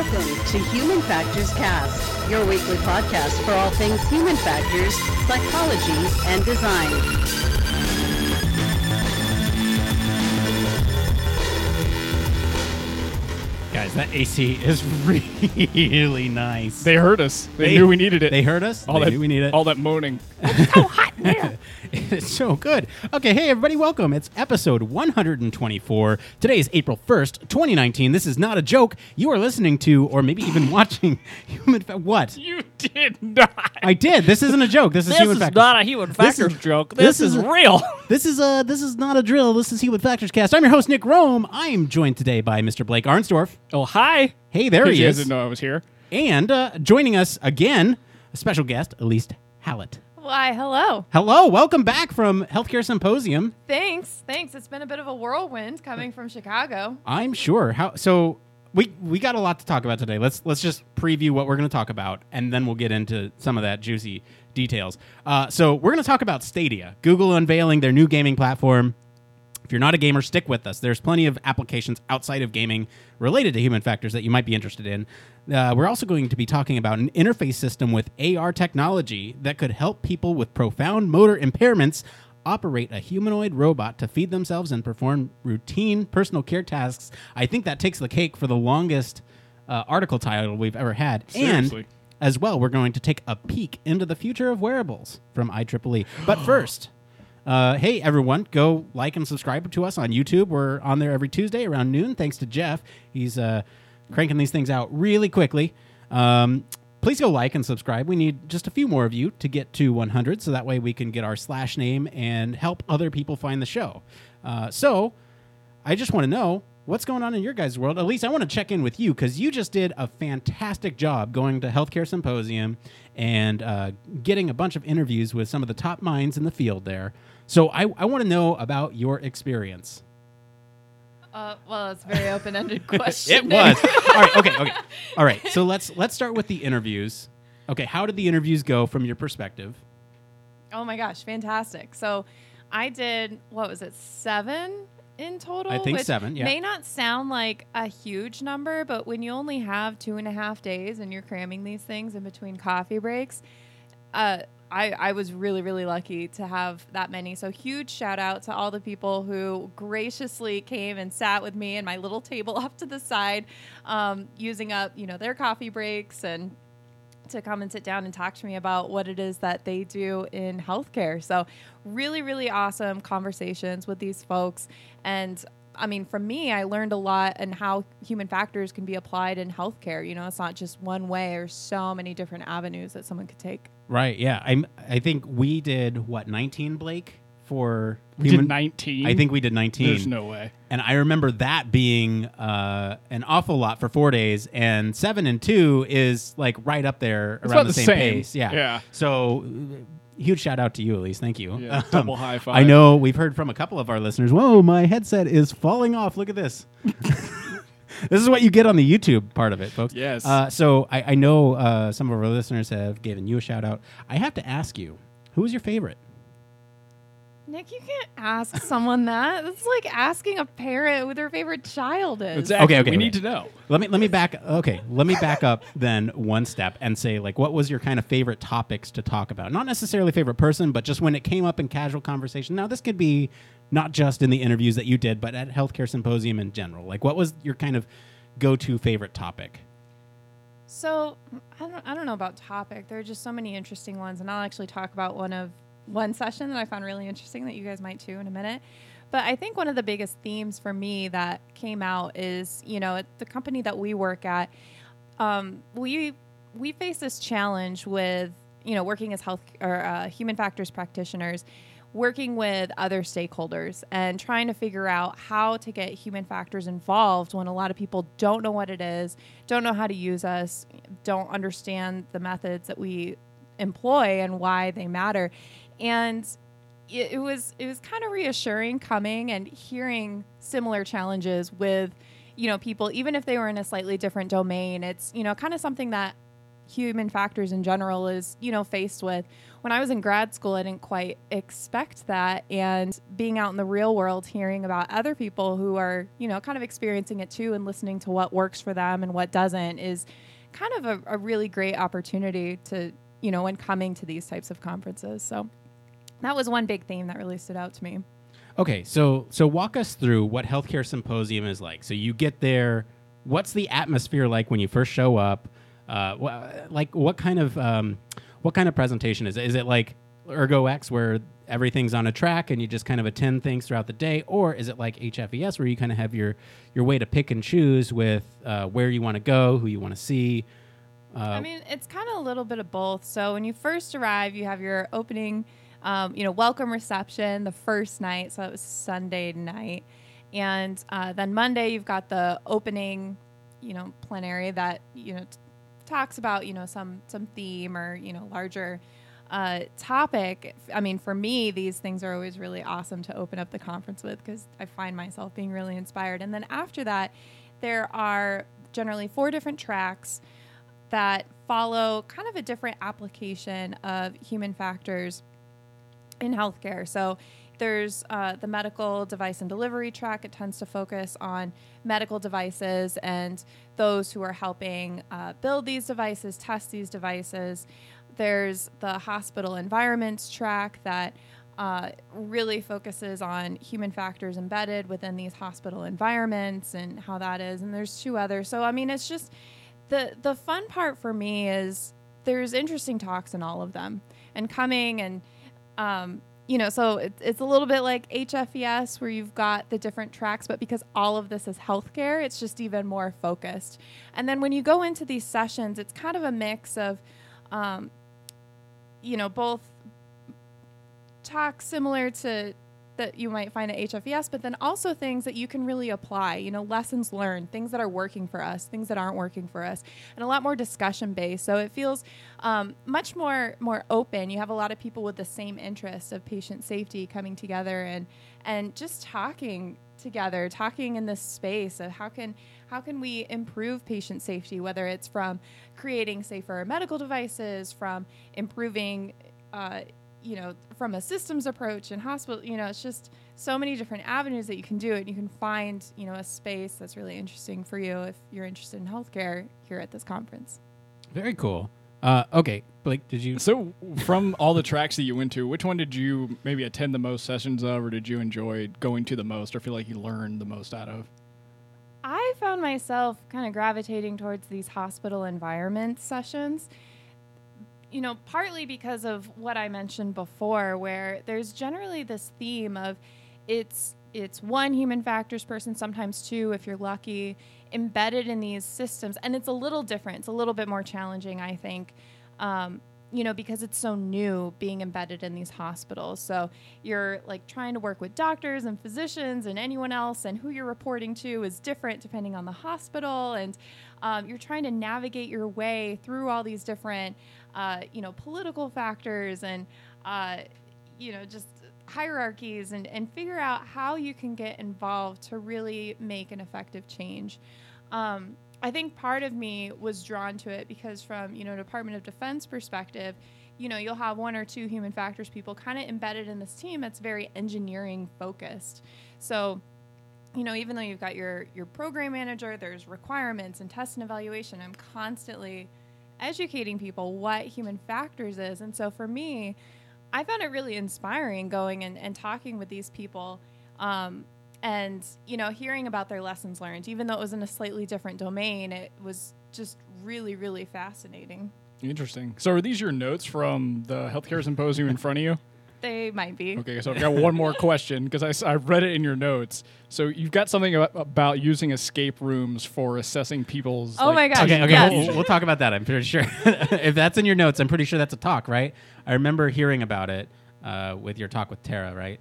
Welcome to Human Factors Cast, your weekly podcast for all things human factors, psychology, and design. Guys, that AC is really nice. They heard us. They, They- knew we needed it. They heard us. all they that knew we need it. All that moaning. Oh, it's so good. Okay, hey everybody, welcome. It's episode 124. Today is April 1st, 2019. This is not a joke. You are listening to, or maybe even watching, Human. Fa- what? you did not. I did. This isn't a joke. This is This Human is Factors. not a human This factors is- joke. this This, is is, real. This is uh this is not a drill. This is Human Factors Cast. I'm your host Nick Rome. I am joined today by Mr. Blake Arnsdorf. Oh, hi. Hey, there he you guys is. didn't know I was here. And uh, joining us again, a special guest, Elise Hallett. Why, hello. Hello, welcome back from Healthcare Symposium. Thanks. Thanks. It's been a bit of a whirlwind coming from Chicago. I'm sure. How so? We we got a lot to talk about today. Let's let's just preview what we're going to talk about, and then we'll get into some of that juicy details. Uh, so we're going to talk about Stadia, Google unveiling their new gaming platform. If you're not a gamer, stick with us. There's plenty of applications outside of gaming related to human factors that you might be interested in. Uh, we're also going to be talking about an interface system with AR technology that could help people with profound motor impairments operate a humanoid robot to feed themselves and perform routine personal care tasks. I think that takes the cake for the longest uh, article title we've ever had. Seriously. And as well, we're going to take a peek into the future of wearables from IEEE. But first, uh, hey everyone, go like and subscribe to us on YouTube. We're on there every Tuesday around noon. Thanks to Jeff, he's uh, cranking these things out really quickly. Um, please go like and subscribe. We need just a few more of you to get to 100, so that way we can get our slash name and help other people find the show. Uh, so I just want to know what's going on in your guys' world. At least I want to check in with you because you just did a fantastic job going to Healthcare Symposium and uh, getting a bunch of interviews with some of the top minds in the field there. So I, I want to know about your experience. Uh, well, it's a very open-ended question. It was all right. Okay. Okay. All right. So let's let's start with the interviews. Okay. How did the interviews go from your perspective? Oh my gosh, fantastic. So I did, what was it, seven in total? I think seven, yeah. May not sound like a huge number, but when you only have two and a half days and you're cramming these things in between coffee breaks, uh, I, I was really, really lucky to have that many. So huge shout out to all the people who graciously came and sat with me and my little table off to the side, um, using up, you know, their coffee breaks and to come and sit down and talk to me about what it is that they do in healthcare. So, really, really awesome conversations with these folks. And I mean, for me, I learned a lot and how human factors can be applied in healthcare. You know, it's not just one way, there's so many different avenues that someone could take. Right. Yeah. I'm. I think we did what 19, Blake, for We human- did 19. I think we did 19. There's no way. And I remember that being uh, an awful lot for four days, and seven and two is like right up there It's around about the the same, same. pace. Yeah. Yeah. So uh, huge shout out to you, Elise. Thank you. Yeah, double high five. I know we've heard from a couple of our listeners. Whoa, my headset is falling off. Look at this. this is what you get on the YouTube part of it, folks. Yes. Uh, so I, I know uh, some of our listeners have given you a shout out. I have to ask you, who was your favorite? Nick, you can't ask someone that. It's like asking a parent who their favorite child is. Exactly. Okay, okay, We okay. need to know. Let me let me back. Okay, let me back up then one step and say like, what was your kind of favorite topics to talk about? Not necessarily favorite person, but just when it came up in casual conversation. Now this could be not just in the interviews that you did, but at healthcare symposium in general. Like, what was your kind of go-to favorite topic? So I don't, I don't know about topic. There are just so many interesting ones, and I'll actually talk about one of one session that I found really interesting that you guys might too in a minute. But I think one of the biggest themes for me that came out is, you know, the company that we work at, um, we we face this challenge with, you know, working as health or uh, human factors practitioners, working with other stakeholders and trying to figure out how to get human factors involved when a lot of people don't know what it is, don't know how to use us, don't understand the methods that we employ and why they matter. And it, was it was kind of reassuring coming and hearing similar challenges with you know people even if they were in a slightly different domain it's you know kind of something that human factors in general is, you know, faced with. When I was in grad school, I didn't quite expect that. And being out in the real world, hearing about other people who are, you know, kind of experiencing it too and listening to what works for them and what doesn't is kind of a, a really great opportunity to, you know, when coming to these types of conferences. So that was one big theme that really stood out to me. Okay, so so walk us through what healthcare symposium is like. So you get there. What's the atmosphere like when you first show up? Uh, wh- like what kind of um, what kind of presentation is it? Is it like Ergo X where everything's on a track and you just kind of attend things throughout the day, or is it like HFES where you kind of have your your way to pick and choose with uh, where you want to go, who you want to see? Uh, I mean, it's kind of a little bit of both. So when you first arrive, you have your opening, um, you know, welcome reception the first night. So it was Sunday night, and uh, then Monday you've got the opening, you know, plenary that you know t- talks about you know some some theme or you know larger uh, topic. I mean, for me, these things are always really awesome to open up the conference with because I find myself being really inspired. And then after that, there are generally four different tracks that follow kind of a different application of human factors in healthcare. So there's uh, the medical device and delivery track. It tends to focus on medical devices and those who are helping uh, build these devices, test these devices. There's the hospital environments track that uh, really focuses on human factors embedded within these hospital environments and how that is. And there's two others. So I mean, it's just the the fun part for me is there's interesting talks in all of them and coming and um, you know so it, it's a little bit like hfes where you've got the different tracks but because all of this is healthcare it's just even more focused. And then when you go into these sessions it's kind of a mix of um, you know both talks similar to that you might find at HFES, but then also things that you can really apply, you know, lessons learned, things that are working for us, things that aren't working for us, and a lot more discussion based. So it feels um, much more more open. You have a lot of people with the same interest of patient safety coming together and and just talking together, talking in this space of how can how can we improve patient safety, whether it's from creating safer medical devices, from improving uh, you know, from a systems approach and hospital, you know, it's just so many different avenues that you can do it. You can find, you know, a space that's really interesting for you if you're interested in healthcare here at this conference. very cool. Uh, okay, Blake, did you? So, from all the tracks that you went to, which one did you maybe attend the most sessions of, or did you enjoy going to the most, or feel like you learned the most out of? I found myself kind of gravitating towards these hospital environment sessions. You know, partly because of what I mentioned before, where there's generally this theme of it's it's one human factors person, sometimes two if you're lucky, embedded in these systems, and it's a little different. It's a little bit more challenging, I think. Um, you know, because it's so new being embedded in these hospitals. So you're like trying to work with doctors and physicians and anyone else, and who you're reporting to is different depending on the hospital. And um, you're trying to navigate your way through all these different, uh, you know, political factors and, uh, you know, just hierarchies and, and figure out how you can get involved to really make an effective change. Um, I think part of me was drawn to it because from, you know, Department of Defense perspective, you know, you'll have one or two human factors people kind of embedded in this team that's very engineering focused. So, you know, even though you've got your your program manager, there's requirements and test and evaluation. I'm constantly educating people what human factors is. And so for me, I found it really inspiring going and, and talking with these people um, and, you know, hearing about their lessons learned. Even though it was in a slightly different domain, it was just really, really fascinating. Interesting. So, are these your notes from the healthcare symposium in front of you? They might be. Okay, so I've got one more question because I, s- I read it in your notes. So, you've got something about, about using escape rooms for assessing people's. Oh like, my gosh. Okay, okay, Yes. we'll, we'll talk about that. I'm pretty sure if that's in your notes, I'm pretty sure that's a talk, right? I remember hearing about it uh, with your talk with Tara, right?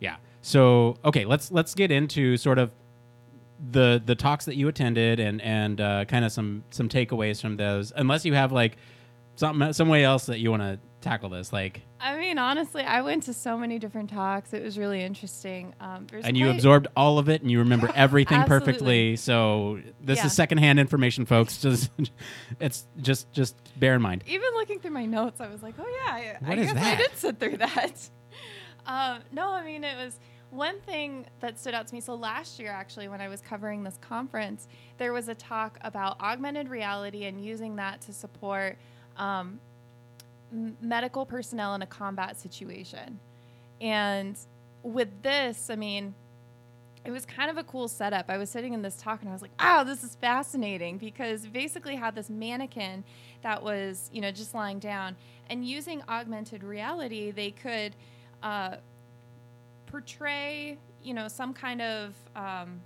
Yeah. So okay, let's let's get into sort of the the talks that you attended and and uh, kind of some some takeaways from those. Unless you have like some some way else that you want to tackle this? Like, I mean, honestly, I went to so many different talks. It was really interesting. Um, and you absorbed all of it, and you remember everything perfectly. So this Yeah. is secondhand information, folks. Just, it's just, just bear in mind. even looking through my notes, I was like, oh yeah, I, I guess that? I did sit through that. um, no, I mean it was one thing that stood out to me. So last year, actually, when I was covering this conference, there was a talk about augmented reality and using that to support um, medical personnel in a combat situation. And with this, I mean, it was kind of a cool setup. I was sitting in this talk and I was like, wow, this is fascinating because basically had this mannequin that was, you know, just lying down and using augmented reality, they could uh, portray, you know, some kind of. Um,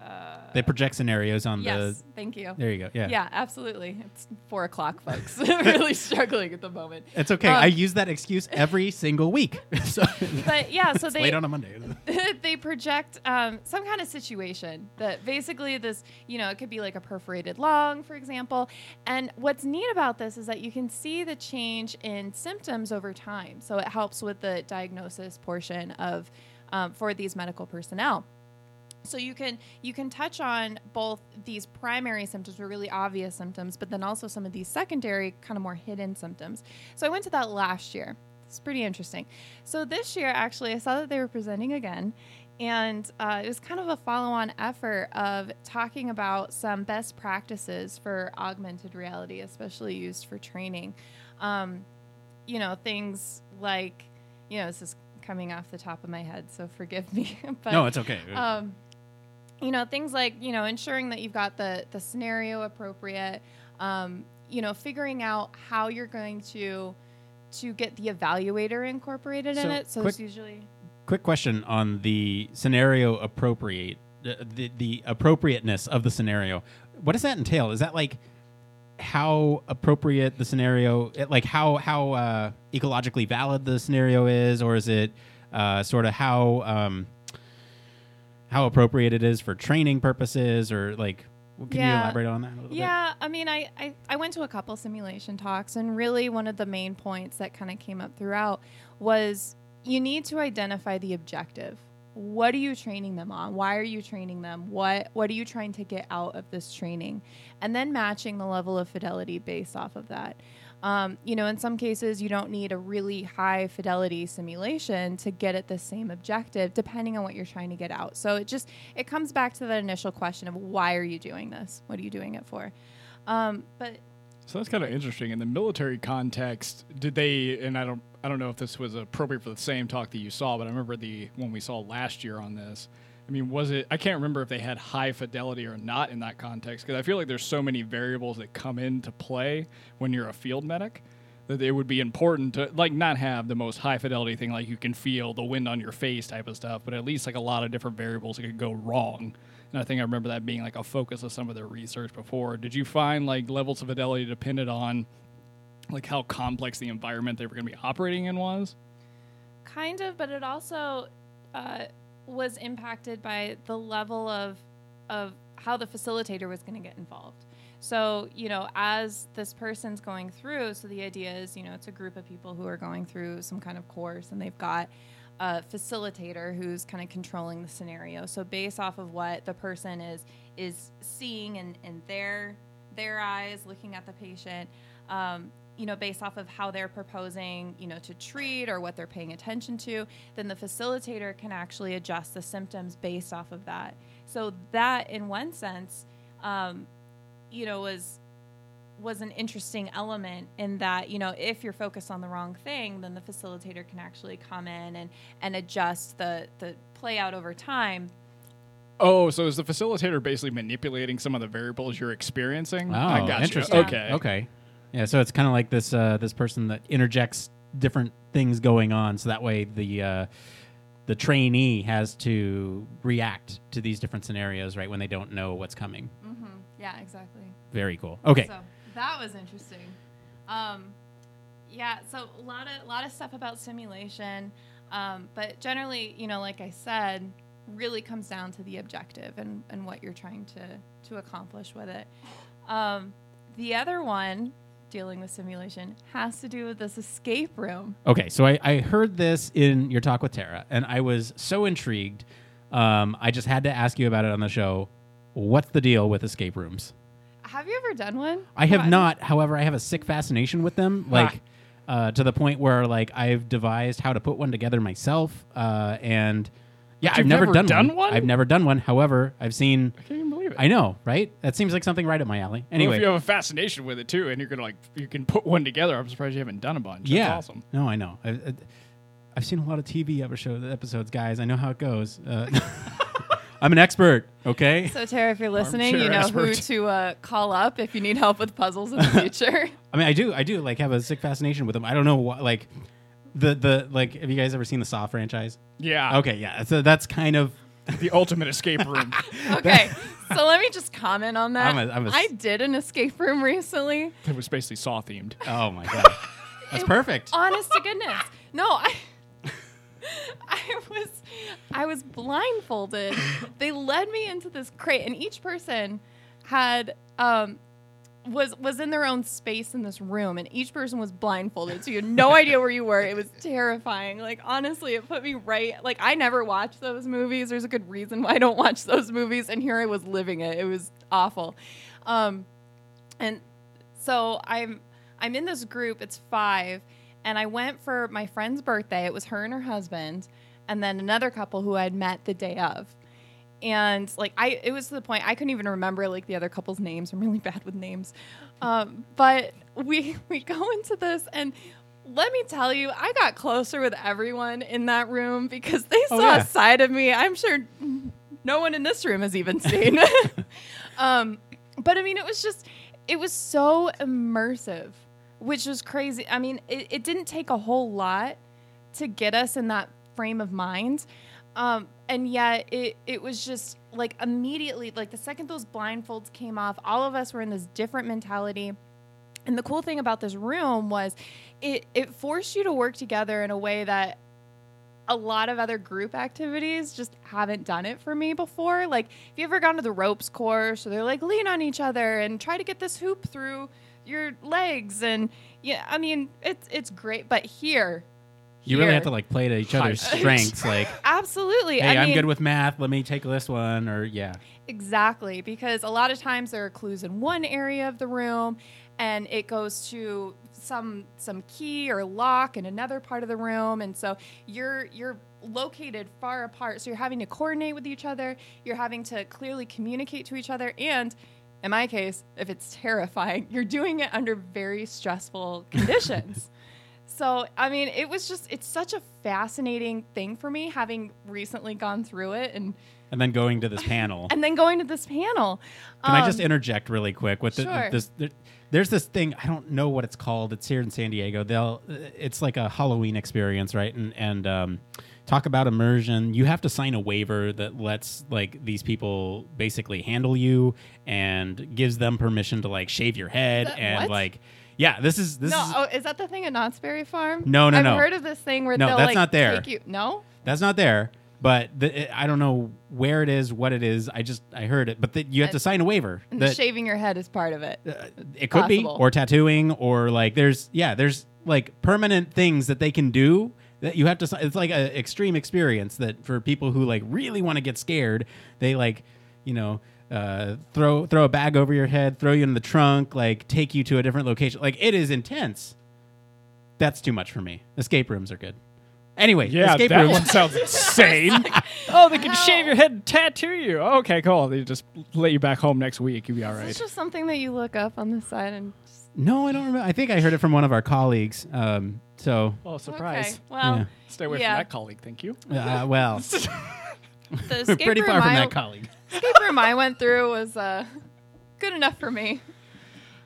uh, They project scenarios on the. yes, thank you. There you go. Yeah. Yeah, absolutely. It's four o'clock, folks. really struggling at the moment. It's okay. Um, I use that excuse every single week. so But yeah, so it's they late on a Monday. they project um, some kind of situation that basically this, you know, it could be like a perforated lung, for example. And what's neat about this is that you can see the change in symptoms over time. So it helps with the diagnosis portion of um, for these medical personnel. So you can you can touch on both these primary symptoms or really obvious symptoms, but then also some of these secondary, kind of more hidden symptoms. So I went to that last year. It's pretty interesting. So this year, actually, I saw that they were presenting again, and uh, it was kind of a follow-on effort of talking about some best practices for augmented reality, especially used for training. Um, you know, things like, you know, this is coming off the top of my head, so forgive me. but no, it's okay. um, you know things like you know ensuring that you've got the the scenario appropriate um, you know figuring out how you're going to to get the evaluator incorporated in it so quick- it's usually Quick question on the scenario appropriate, the, the the appropriateness of the scenario. What does that entail? Is that like how appropriate the scenario, like how how uh, ecologically valid the scenario is, or is it uh, sort of how um, how appropriate it is for training purposes, or like can you elaborate on that a little bit? yeah i mean I, I i went to a couple simulation talks and really one of the main points that kind of came up throughout was you need to identify the objective. What are you training them on? Why are you training them? What what are you trying to get out of this training? And then matching the level of fidelity based off of that um, you know in some cases you don't need a really high fidelity simulation to get at the same objective depending on what you're trying to get out so it just it comes back to that initial question of why are you doing this what are you doing it for um, but So that's kind of interesting. In the military context, did they? And I don't, I don't know if this was appropriate for the same talk that you saw, but I remember the one we saw last year on this. I mean, was it? I can't remember if they had high fidelity or not in that context because I feel like there's so many variables that come into play when you're a field medic that it would be important to like not have the most high fidelity thing like you can feel the wind on your face type of stuff, but at least like a lot of different variables that could go wrong. And I think I remember that being like a focus of some of their research before. Did you find like levels of fidelity depended on like how complex the environment they were going to be operating in was? kind of but it also uh, was impacted by the level of of how the facilitator was going to get involved. So you know as this person's going through so the idea is you know it's a group of people who are going through some kind of course and they've got a facilitator who's kind of controlling the scenario. So based off of what the person is is seeing in, in their their eyes looking at the patient um, you know based off of how they're proposing you know to treat or what they're paying attention to then the facilitator can actually adjust the symptoms based off of that so that in one sense um, you know was was an interesting element in that you know if you're focused on the wrong thing then the facilitator can actually come in and and adjust the the play out over time Oh, so is the facilitator basically manipulating some of the variables you're experiencing? Oh, I got interesting. You. Okay. Okay. Yeah, so it's kind of like this uh, this person that interjects different things going on, so that way the uh, the trainee has to react to these different scenarios, right, when they don't know what's coming. mm-hmm. yeah exactly Very cool. Okay. So that was interesting. Um, yeah, so a lot of lot of stuff about simulation, um, but generally, you know, like I said, really comes down to the objective and, and what you're trying to to accomplish with it. Um, the other one dealing with simulation has to do with this escape room. Okay, so I, I heard this in your talk with Tara, and I was so intrigued. Um, I just had to ask you about it on the show. What's the deal with escape rooms? Have you ever done one? I have Come on. not. However, I have a sick fascination with them, like uh, to the point where like I've devised how to put one together myself. Uh, and yeah, I've never, never done, done one. one? I've never done one. However, I've seen. I can't even believe it. I know, right? That seems like something right up my alley. Well, Anyway, if you have a fascination with it too, and you're gonna like you can put one together, I'm surprised you haven't done a bunch. That's yeah, awesome. No, I know. I, I, I've seen a lot of TV episodes, episodes, guys. I know how it goes. Uh, I'm an expert. Okay. So Tara, if you're listening, you Armchair know who to uh, call up if you need help with puzzles in the future. I mean, I do. I do like have a sick fascination with them. I don't know what like the the like. Have you guys ever seen the Saw franchise? Yeah. Okay, yeah. So that's kind of The ultimate escape room. okay, so let me just comment on that. I'm a- I'm a s- I did an escape room recently. it was basically Saw themed. oh my god, that's It- perfect. Honest to goodness, no, I. I was, I was blindfolded. they led me into this crate, and each person had um, was was in their own space in this room, and each person was blindfolded, so you had no idea where you were. It was terrifying. Like honestly, it put me right. Like I never watched those movies. There's a good reason why I don't watch those movies, and here I was living it. It was awful. Um, and so I'm I'm in this group. It's five, and I went for my friend's birthday. It was her and her husband, and then another couple who I'd met the day of. And like I, it was to the point I couldn't even remember like the other couple's names. I'm really bad with names, um, but we we go into this and. Let me tell you, I got closer with everyone in that room because they Oh, saw yeah. a side of me I'm sure no one in this room has even seen. um, but I mean, it was just, it was so immersive, which was crazy. I mean, it, it didn't take a whole lot to get us in that frame of mind. Um, and yet it, it was just like immediately, like the second those blindfolds came off, all of us were in this different mentality. And the cool thing about this room was it, it forced you to work together in a way that a lot of other group activities just haven't done it for me before. Like, if you ever gone to the ropes course, or they're like lean on each other and try to get this hoop through your legs, and yeah, I mean it's it's great. But here, You really have to like play to each other's strengths. Like, absolutely. hey, I I'm mean, good with math. Let me take this one. Or yeah, Exactly, because a lot of times there are clues in one area of the room and it goes to some some key or lock in another part of the room and so you're you're located far apart so you're having to coordinate with each other, you're having to clearly communicate to each other and in my case, if it's terrifying, you're doing it under very stressful conditions. So, I mean, it was just, it's such a fascinating thing for me having recently gone through it and and then going to this panel. and then going to this panel. Can I just Um, interject really quick with the, sure. this? There, there's this thing I don't know what it's called. It's here in San Diego. They'll it's like a Halloween experience, right? And and um, talk about immersion. You have to sign a waiver that lets like these people basically handle you and gives them permission to like shave your head That- and what? like yeah. This is this no, is oh, is that the thing at Knott's Berry Farm? No, no, I've no. heard of this thing where No, they'll that's like not there. take you. No, that's not there. But the, it- I don't know where it is, what it is. I just I heard it, but the, you have to sign a waiver. and that- shaving your head is part of it. Uh, it could be or tattooing or like there's yeah there's like permanent things that they can do that you have to it's like an extreme experience that for people who like really want to get scared they like you know uh, throw throw a bag over your head throw you in the trunk like take you to a different location like it is intense that's too much for me escape rooms are good anyway Yeah, escape that rooms one sounds insane. oh, they can Ow. shave your head and tattoo you. Okay, cool. They just let you back home next week. You'll be all right. Is right. this just something that you look up on the side and? Just, no i don't remember i think i heard it from one of our colleagues um, so Oh, surprise. Okay, well, Yeah. Stay away Yeah. from that colleague. Thank you. uh, well the escape pretty room far from I, that colleague escape room I went through was uh, good enough for me.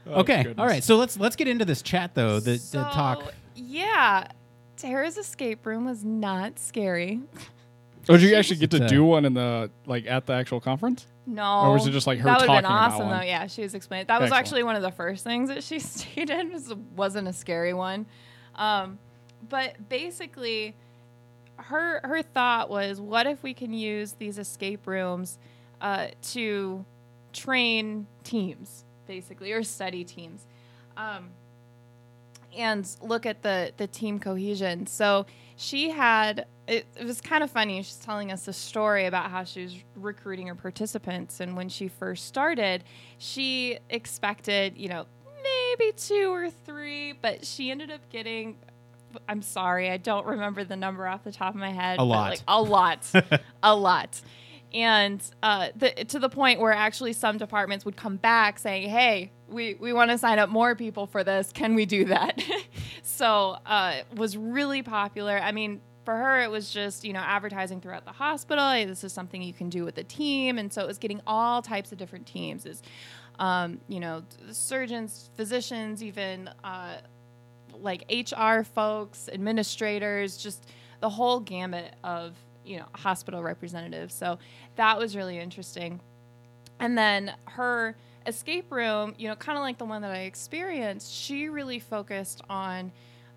Oh, okay goodness. all right so let's let's get into this chat though the, the talk Yeah, Tara's escape room was not scary. Oh, did you actually get to do one in the like at the actual conference? No. Or was it just, like, her That would've been awesome though. Yeah, she was explaining. That was Excellent. actually one of the first things that she stated. Was, wasn't a scary one, um, but basically, her her thought was, what if we can use these escape rooms uh, to train teams, basically, or study teams. Um, and look at the the team cohesion. So she had it, it was kind of funny. She's telling us a story about how she was recruiting her participants, and when she first started, she expected you know maybe two or three, but she ended up getting. I'm sorry, I don't remember the number off the top of my head. A lot. like, a lot, a lot and uh, the, to the point where actually some departments would come back saying, "Hey, we, we want to sign up more people for this. Can we do that?" so uh, was really popular. I mean, for her, it was just you know advertising throughout the hospital. Hey, this is something you can do with the team, and so it was getting all types of different teams. Is um, you know surgeons, physicians, even uh, like HR folks, administrators, just the whole gamut of you know hospital representative. So that was really interesting. And then her escape room, you know, kind of like the one that I experienced, she really focused on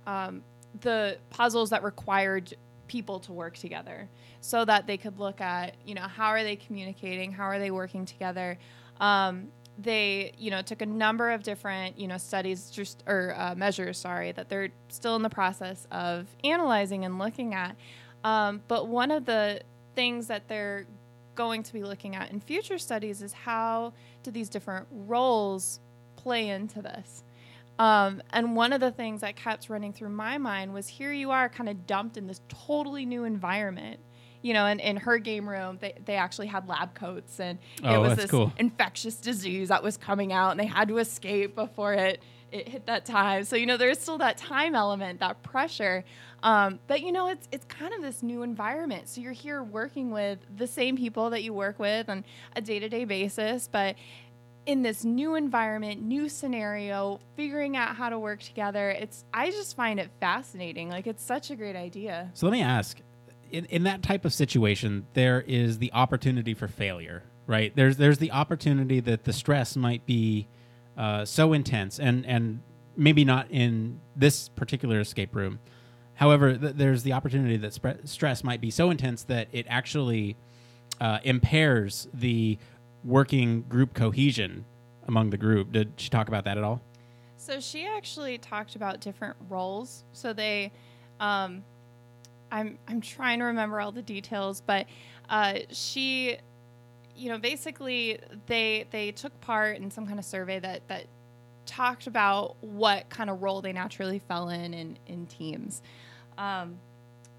um, the puzzles that required people to work together so that they could look at, you know, how are they communicating? How are they working together? Um, they, you know, took a number of different, you know, studies just or uh, measures, sorry, that they're still in the process of analyzing and looking at. Um, but one of the things that they're going to be looking at in future studies is how do these different roles play into this. Um, and one of the things that kept running through my mind was here you are kind of dumped in this totally new environment. You know, and in her game room, they, they actually had lab coats, and it Oh, was this cool. infectious disease that was coming out, and they had to escape before it it hit that time. So you know, there's still that time element, that pressure. Um, but you know, it's it's kind of this new environment. So you're here working with the same people that you work with on a day to day basis, but in this new environment, new scenario, figuring out how to work together. It's I just find it fascinating. Like it's such a great idea. So let me ask in, in that type of situation, there is the opportunity for failure, right? There's there's the opportunity that the stress might be uh, so intense, and and maybe not in this particular escape room. However, th- there's the opportunity that spre- stress might be so intense that it actually uh, impairs the working group cohesion among the group. Did she talk about that at all? So she actually talked about different roles. So they, um, I'm I'm trying to remember all the details, but uh, she, you know, basically they they took part in some kind of survey that that talked about what kind of role they naturally fell in in, in teams. Um,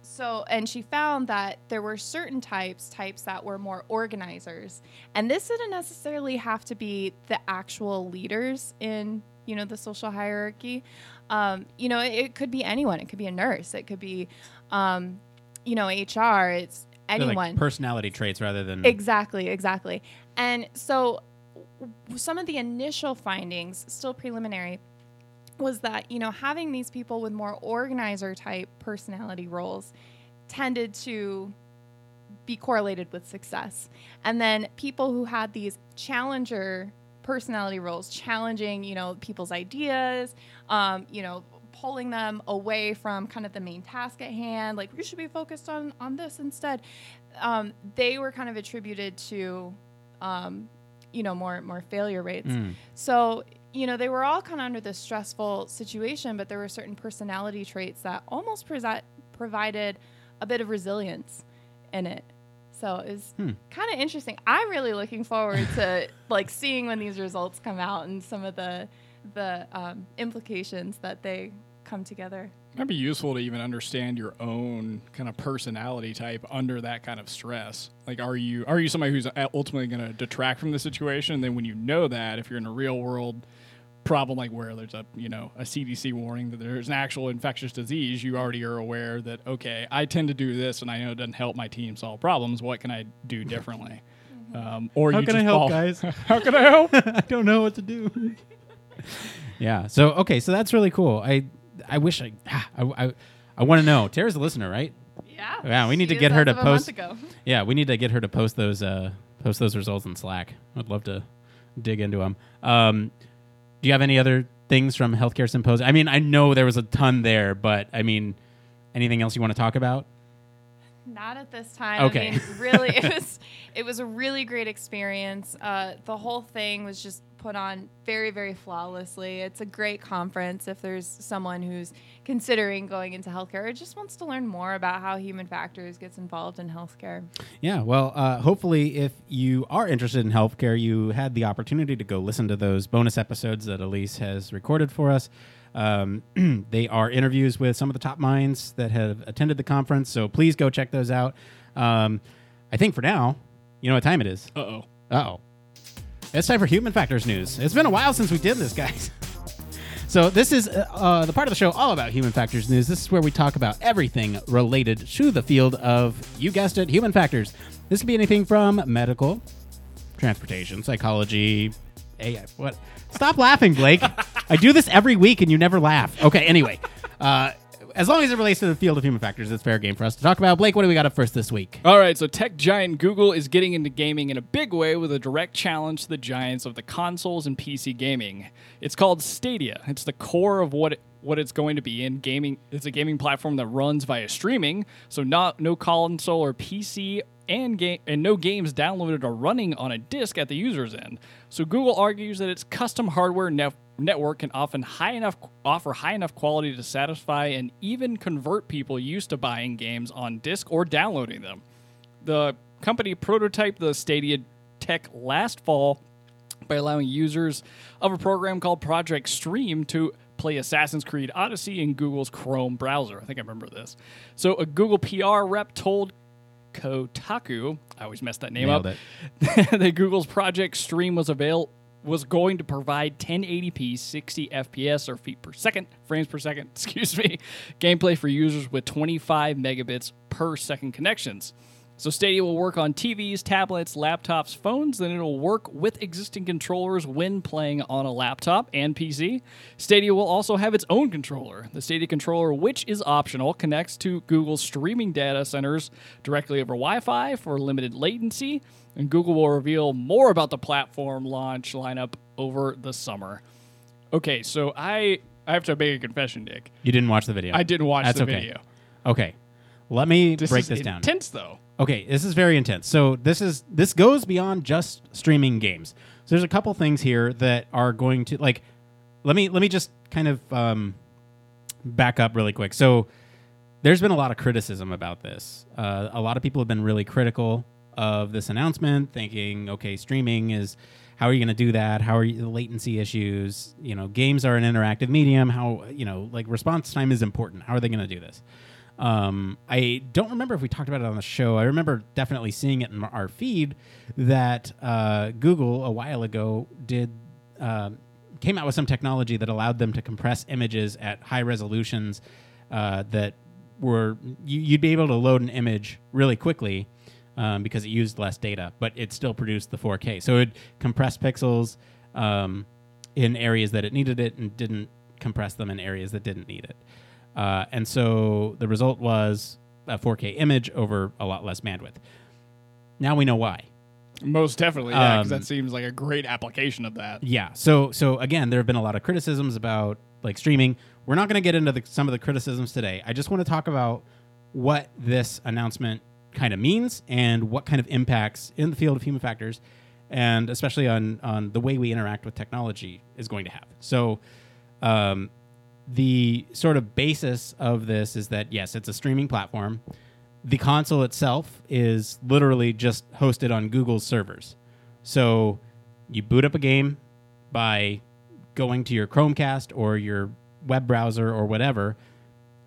so and she found that there were certain types types that were more organizers. And this didn't necessarily have to be the actual leaders in you know the social hierarchy. Um, you know it, it could be anyone. It could be a nurse. It could be um, you know hr it's anyone like personality traits rather than Exactly, exactly. And so some of the initial findings, still preliminary, was that, you know, having these people with more organizer type personality roles tended to be correlated with success. And then people who had these challenger personality roles, challenging, you know, people's ideas, um, you know, pulling them away from kind of the main task at hand, like you should be focused on on this instead. Um, they were kind of attributed to, um, you know, more more failure rates. Mm. So, you know, they were all kind of under this stressful situation, but there were certain personality traits that almost presi- provided a bit of resilience in it. So it was Hmm. kind of interesting. I'm really looking forward to like seeing when these results come out and some of the the um, implications that they come together. Might be useful to even understand your own kind of personality type under that kind of stress. Like, are you are you somebody who's ultimately going to detract from the situation? And then when you know that, if you're in a real world problem like where there's a you know a CDC warning that there's an actual infectious disease, you already are aware that okay, I tend to do this, and I know it doesn't help my team solve problems. What can I do differently? Um, or How you can I help, fall- guys? How can I help? I don't know what to do. yeah. So okay. So that's really cool. I I wish I ah, I I, I want to know. Tara's a listener, right? Yeah. Yeah, we need to get her to of a month post- Yeah, we need to get her to post those uh post those results in Slack. I'd love to dig into them. Um, do you have any other things from healthcare symposium? I mean, I know there was a ton there, but I mean, anything else you want to talk about? Not at this time. Okay. I mean, really, it was it was a really great experience. Uh, the whole thing was just put on very, very flawlessly. It's a great conference if there's someone who's considering going into healthcare or just wants to learn more about how human factors gets involved in healthcare. Yeah, well, uh, hopefully, if you are interested in healthcare, you had the opportunity to go listen to those bonus episodes that Elise has recorded for us. Um, they are interviews with some of the top minds that have attended the conference, so please go check those out. Um, I think for now, you know what time it is. Uh oh. Uh oh. It's time for Human Factors News. It's been a while since we did this, guys. So, this is uh, uh, the part of the show all about Human Factors News. This is where we talk about everything related to the field of, you guessed it, human factors. This could be anything from medical, transportation, psychology, AI. What? Stop laughing, Blake. I do this every week and you never laugh. Okay, anyway. Uh, as long as it relates to the field of human factors, it's fair game for us to talk about. Blake, what do we got up first this week? All right, so tech giant Google is getting into gaming in a big way with a direct challenge to the giants of the consoles and PC gaming. It's called Stadia. It's the core of what it, what it's going to be in gaming. It's a gaming platform that runs via streaming, so not no console or PC and game and no games downloaded are running on a disk at the user's end. So Google argues that its custom hardware nef- network can often high enough offer high enough quality to satisfy and even convert people used to buying games on disk or downloading them. The company prototyped the Stadia tech last fall by allowing users of a program called Project Stream to play Assassin's Creed Odyssey in Google's Chrome browser. I think I remember this. So a Google PR rep told Kotaku, I always mess that name Nailed up, that Google's Project Stream was avail was going to provide 1080p 60 fps or feet per second frames per second excuse me gameplay for users with 25 megabits per second connections so Stadia will work on TVs, tablets, laptops, phones, then it'll work with existing controllers when playing on a laptop and PC. Stadia will also have its own controller. The Stadia controller, which is optional, connects to Google's streaming data centers directly over Wi-Fi for limited latency, and Google will reveal more about the platform launch lineup over the summer. Okay, so I I have to make a confession, Nick. You didn't watch the video. I didn't watch That's the okay. video. Okay. Let me This break is this down. intense though. Okay, this is very intense. So this is this goes beyond just streaming games. So there's a couple things here that are going to like let me let me just kind of um, back up really quick. So there's been a lot of criticism about this. Uh, a lot of people have been really critical of this announcement, thinking, okay, streaming is how are you going to do that? How are you the latency issues? You know, games are an interactive medium. How you know, like response time is important. How are they going to do this? Um, I don't remember if we talked about it on the show. I remember definitely seeing it in our feed that uh, Google a while ago did uh, came out with some technology that allowed them to compress images at high resolutions uh, that were you, you'd be able to load an image really quickly um, because it used less data, but it still produced the 4K. So it compressed pixels um, in areas that it needed it and didn't compress them in areas that didn't need it. Uh, and so the result was a 4K image over a lot less bandwidth. Now we know why. Most definitely, yeah, because Um, that seems like a great application of that. Yeah. So so again, there have been a lot of criticisms about like streaming. We're not going to get into the, some of the criticisms today. I just want to talk about what this announcement kind of means and what kind of impacts in the field of human factors and especially on on the way we interact with technology is going to have. So um, the sort of basis of this is that yes, it's a streaming platform. The console itself is literally just hosted on Google's servers. So you boot up a game by going to your Chromecast or your web browser or whatever,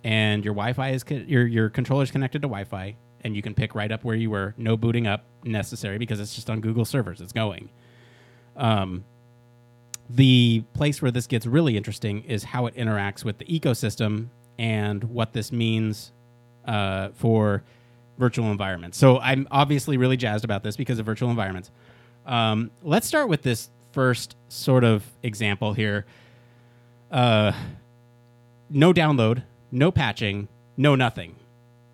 and your Wi-Fi is co- your your controller is connected to Wi-Fi, and you can pick right up where you were. No booting up necessary because it's just on Google servers. It's going. Um, the place where this gets really interesting is how it interacts with the ecosystem and what this means uh, for virtual environments. So I'm obviously really jazzed about this because of virtual environments. Um, let's start with this first sort of example here. Uh, no download, no patching, no nothing.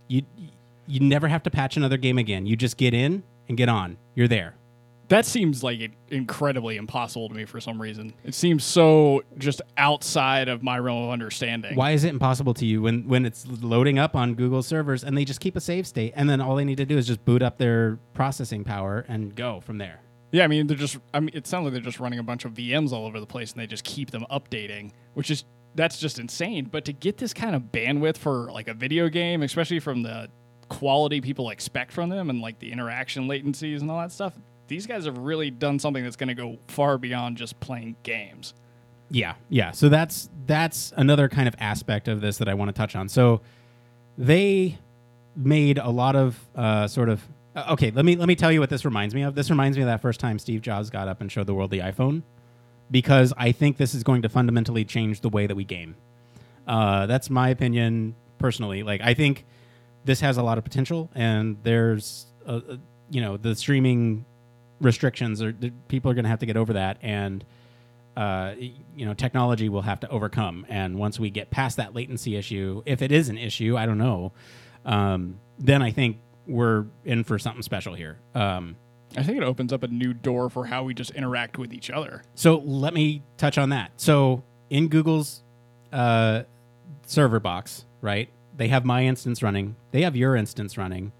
You you never have to patch another game again. You just get in and get on. You're there. That seems like incredibly impossible to me for some reason. It seems so just outside of my realm of understanding. Why is it impossible to you when when it's loading up on Google servers and they just keep a save state and then all they need to do is just boot up their processing power and go from there? Yeah, I mean they're just. I mean, it sounds like they're just running a bunch of VMs all over the place, and they just keep them updating, which is that's just insane. But to get this kind of bandwidth for like a video game, especially from the quality people expect from them, and like the interaction latencies and all that stuff, these guys have really done something that's going to go far beyond just playing games. Yeah, yeah. So that's that's another kind of aspect of this that I want to touch on. So they made a lot of uh, sort of uh, okay. Let me let me tell you what this reminds me of. This reminds me of that first time Steve Jobs got up and showed the world the iPhone, because I think this is going to fundamentally change the way that we game. Uh, that's my opinion personally. Like I think this has a lot of potential, and there's uh, uh, you know the streaming restrictions are people are going to have to get over that and uh, you know technology will have to overcome. And once we get past that latency issue if it is an issue i don't know um, then i think we're in for something special here. Um, I think it opens up a new door for how we just interact with each other. so let me touch on that. So in google's uh, server box right they have my instance running. They have your instance running.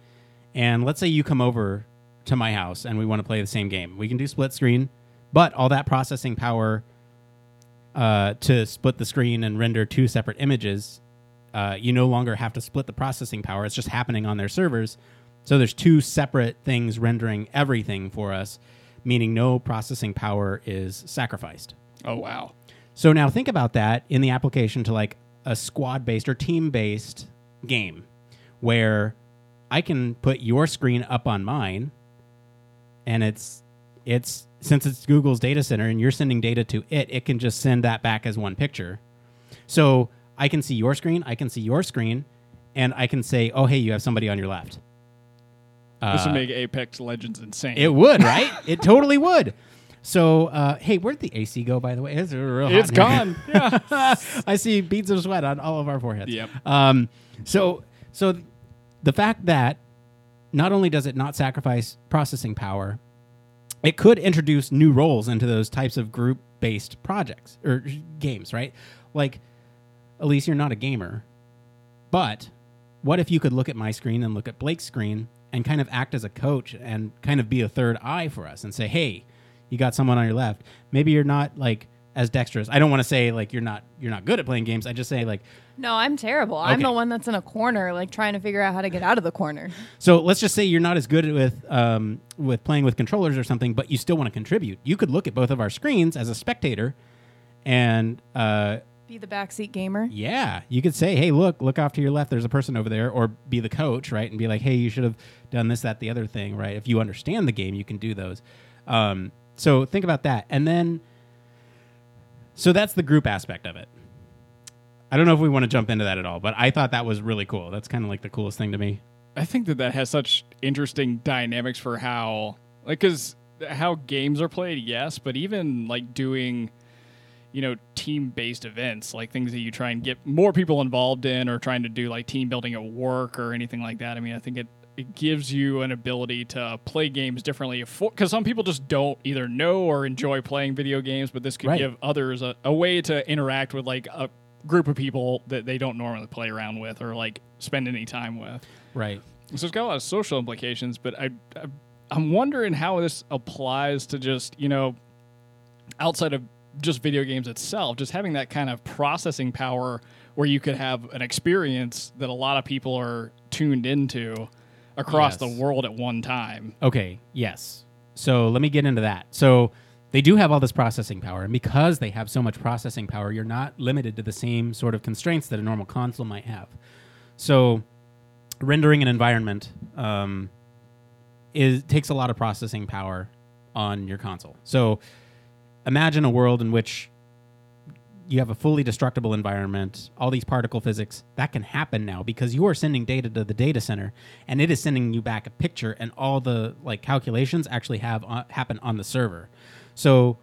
And let's say you come over to my house and we want to play the same game. We can do split screen but all that processing power uh, to split the screen and render two separate images uh, you no longer have to split the processing power. It's just happening on their servers. So there's two separate things rendering everything for us meaning no processing power is sacrificed. Oh wow. so now think about that in the application to like a squad based or team based game where I can put your screen up on mine and it's it's since it's Google's data center and you're sending data to it, it can just send that back as one picture. So I can see your screen, I can see your screen, and I can say, "Oh, hey, you have somebody on your left." This would Uh, make Apex Legends insane. it would, right? it totally would. So, uh, hey, where'd the AC go? By the way, it's real hot it's in here. gone. yeah. I see beads of sweat on all of our foreheads. Yep. Um, so, so the fact that not only does it not sacrifice processing power, it could introduce new roles into those types of group-based projects or games, right? Like, Elise, you're not a gamer, but what if you could look at my screen and look at Blake's screen and kind of act as a coach and kind of be a third eye for us and say, hey, you got someone on your left. Maybe you're not like as dexterous. I don't want to say like you're not you're not good at playing games. I just say like No, I'm terrible. I'm Okay. the one that's in a corner, like trying to figure out how to get out of the corner. so let's just say you're not as good with um, with playing with controllers or something, but you still want to contribute. You could look at both of our screens as a spectator, and uh, Be the backseat gamer. yeah, you could say, "Hey, look, look off to your left. There's a person over there," or be the coach, right, and be like, "Hey, you should have done this, that, the other thing," right? If you understand the game, you can do those. Um, so think about that, and then, so that's the group aspect of it. I don't know if we want to jump into that at all, but I thought that was really cool. That's kind of like the coolest thing to me. I think that that has such interesting dynamics for how, like, because how games are played, yes, but even like doing, you know, team based events, like things that you try and get more people involved in or trying to do like team building at work or anything like that. I mean, I think it, it gives you an ability to play games differently because some people just don't either know or enjoy playing video games, but this could Right. give others a, a way to interact with like a group of people that they don't normally play around with or like spend any time with. Right. So it's got a lot of social implications, but I, I I'm wondering how this applies to just you know outside of just video games itself, just having that kind of processing power where you could have an experience that a lot of people are tuned into across Yes. the world at one time. Okay, yes. So let me get into that. So they do have all this processing power, and because they have so much processing power, you're not limited to the same sort of constraints that a normal console might have. So rendering an environment um, is takes a lot of processing power on your console. So imagine a world in which you have a fully destructible environment, all these particle physics, that can happen now because you are sending data to the data center and it is sending you back a picture and all the like calculations actually have uh, happen on the server. So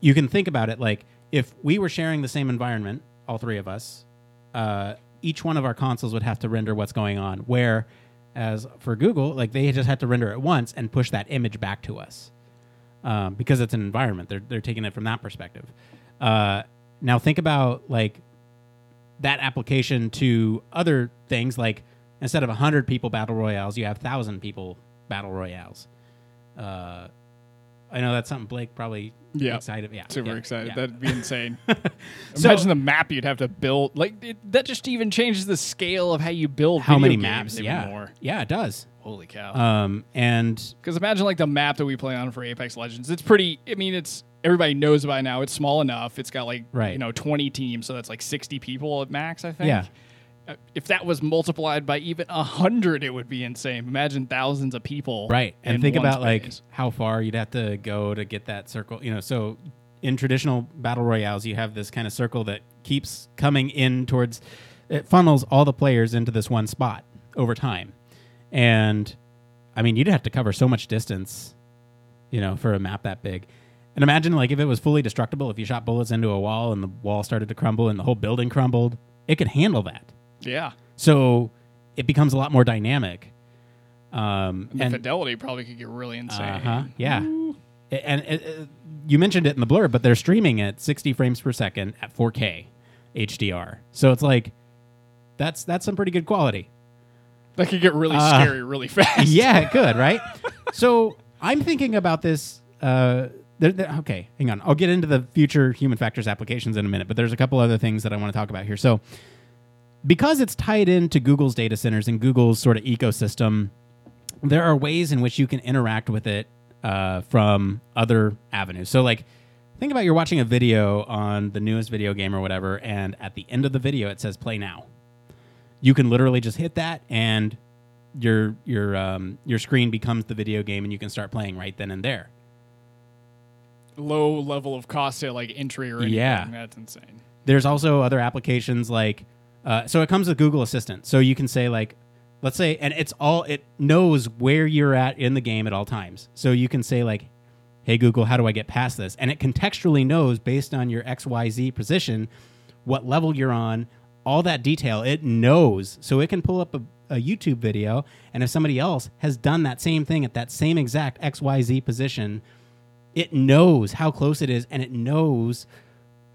you can think about it like if we were sharing the same environment, all three of us, uh, each one of our consoles would have to render what's going on. Where, as for Google, like they just had to render it once and push that image back to us um, because it's an environment. They're they're taking it from that perspective. Uh, now think about like that application to other things like instead of 100 people battle royales you have 1000 people battle royales uh, I know that's something Blake probably Yeah. excited. Yeah, Super yeah, excited. yeah. That'd be insane. So- Imagine the map you'd have to build. Like it, that just even changes the scale of how you build. how many maps? Yeah, More. yeah, it does. Holy cow. Um, and Because imagine like the map that we play on for Apex Legends. It's pretty. I mean, it's everybody knows by now. It's small enough. It's got like Right. you know twenty teams, so that's like sixty people at max. I think. Yeah. Uh, If that was multiplied by even a hundred, it would be insane. Imagine thousands of people. right, and think about like how far you'd have to go to get that circle. You know, so in traditional battle royales, you have this kind of circle that keeps coming in towards. It funnels all the players into this one spot over time, and I mean, you'd have to cover so much distance, you know, for a map that big. And imagine like if it was fully destructible, if you shot bullets into a wall and the wall started to crumble and the whole building crumbled, it could handle that. Yeah, So it becomes a lot more dynamic. Um, and the and fidelity probably could get really insane. uh-huh, yeah, A- and uh, uh, you mentioned it in the blur, but they're streaming at 60 frames per second at 4K HDR. So it's like that's that's some pretty good quality. That could get really Uh, scary really fast. yeah, it could, right? so I'm thinking about this. Uh, there, there- okay, hang on. I'll get into the future human factors applications in a minute, but there's a couple other things that I want to talk about here. So, because it's tied into Google's data centers and Google's sort of ecosystem, there are ways in which you can interact with it uh, from other avenues. So, like, think about you're watching a video on the newest video game or whatever, and at the end of the video, it says "Play now." You can literally just hit that, and your your um, your screen becomes the video game, and you can start playing right then and there. Low level of cost to like entry or anything. Yeah. That's insane. There's also other applications like uh, so it comes with Google Assistant. So you can say like let's say and it's all it knows where you're at in the game at all times. So you can say like hey Google, how do I get past this? And it contextually knows based on your XYZ position what level you're on, all that detail. It knows. So it can pull up a, a YouTube video and if somebody else has done that same thing at that same exact XYZ position, it knows how close it is and it knows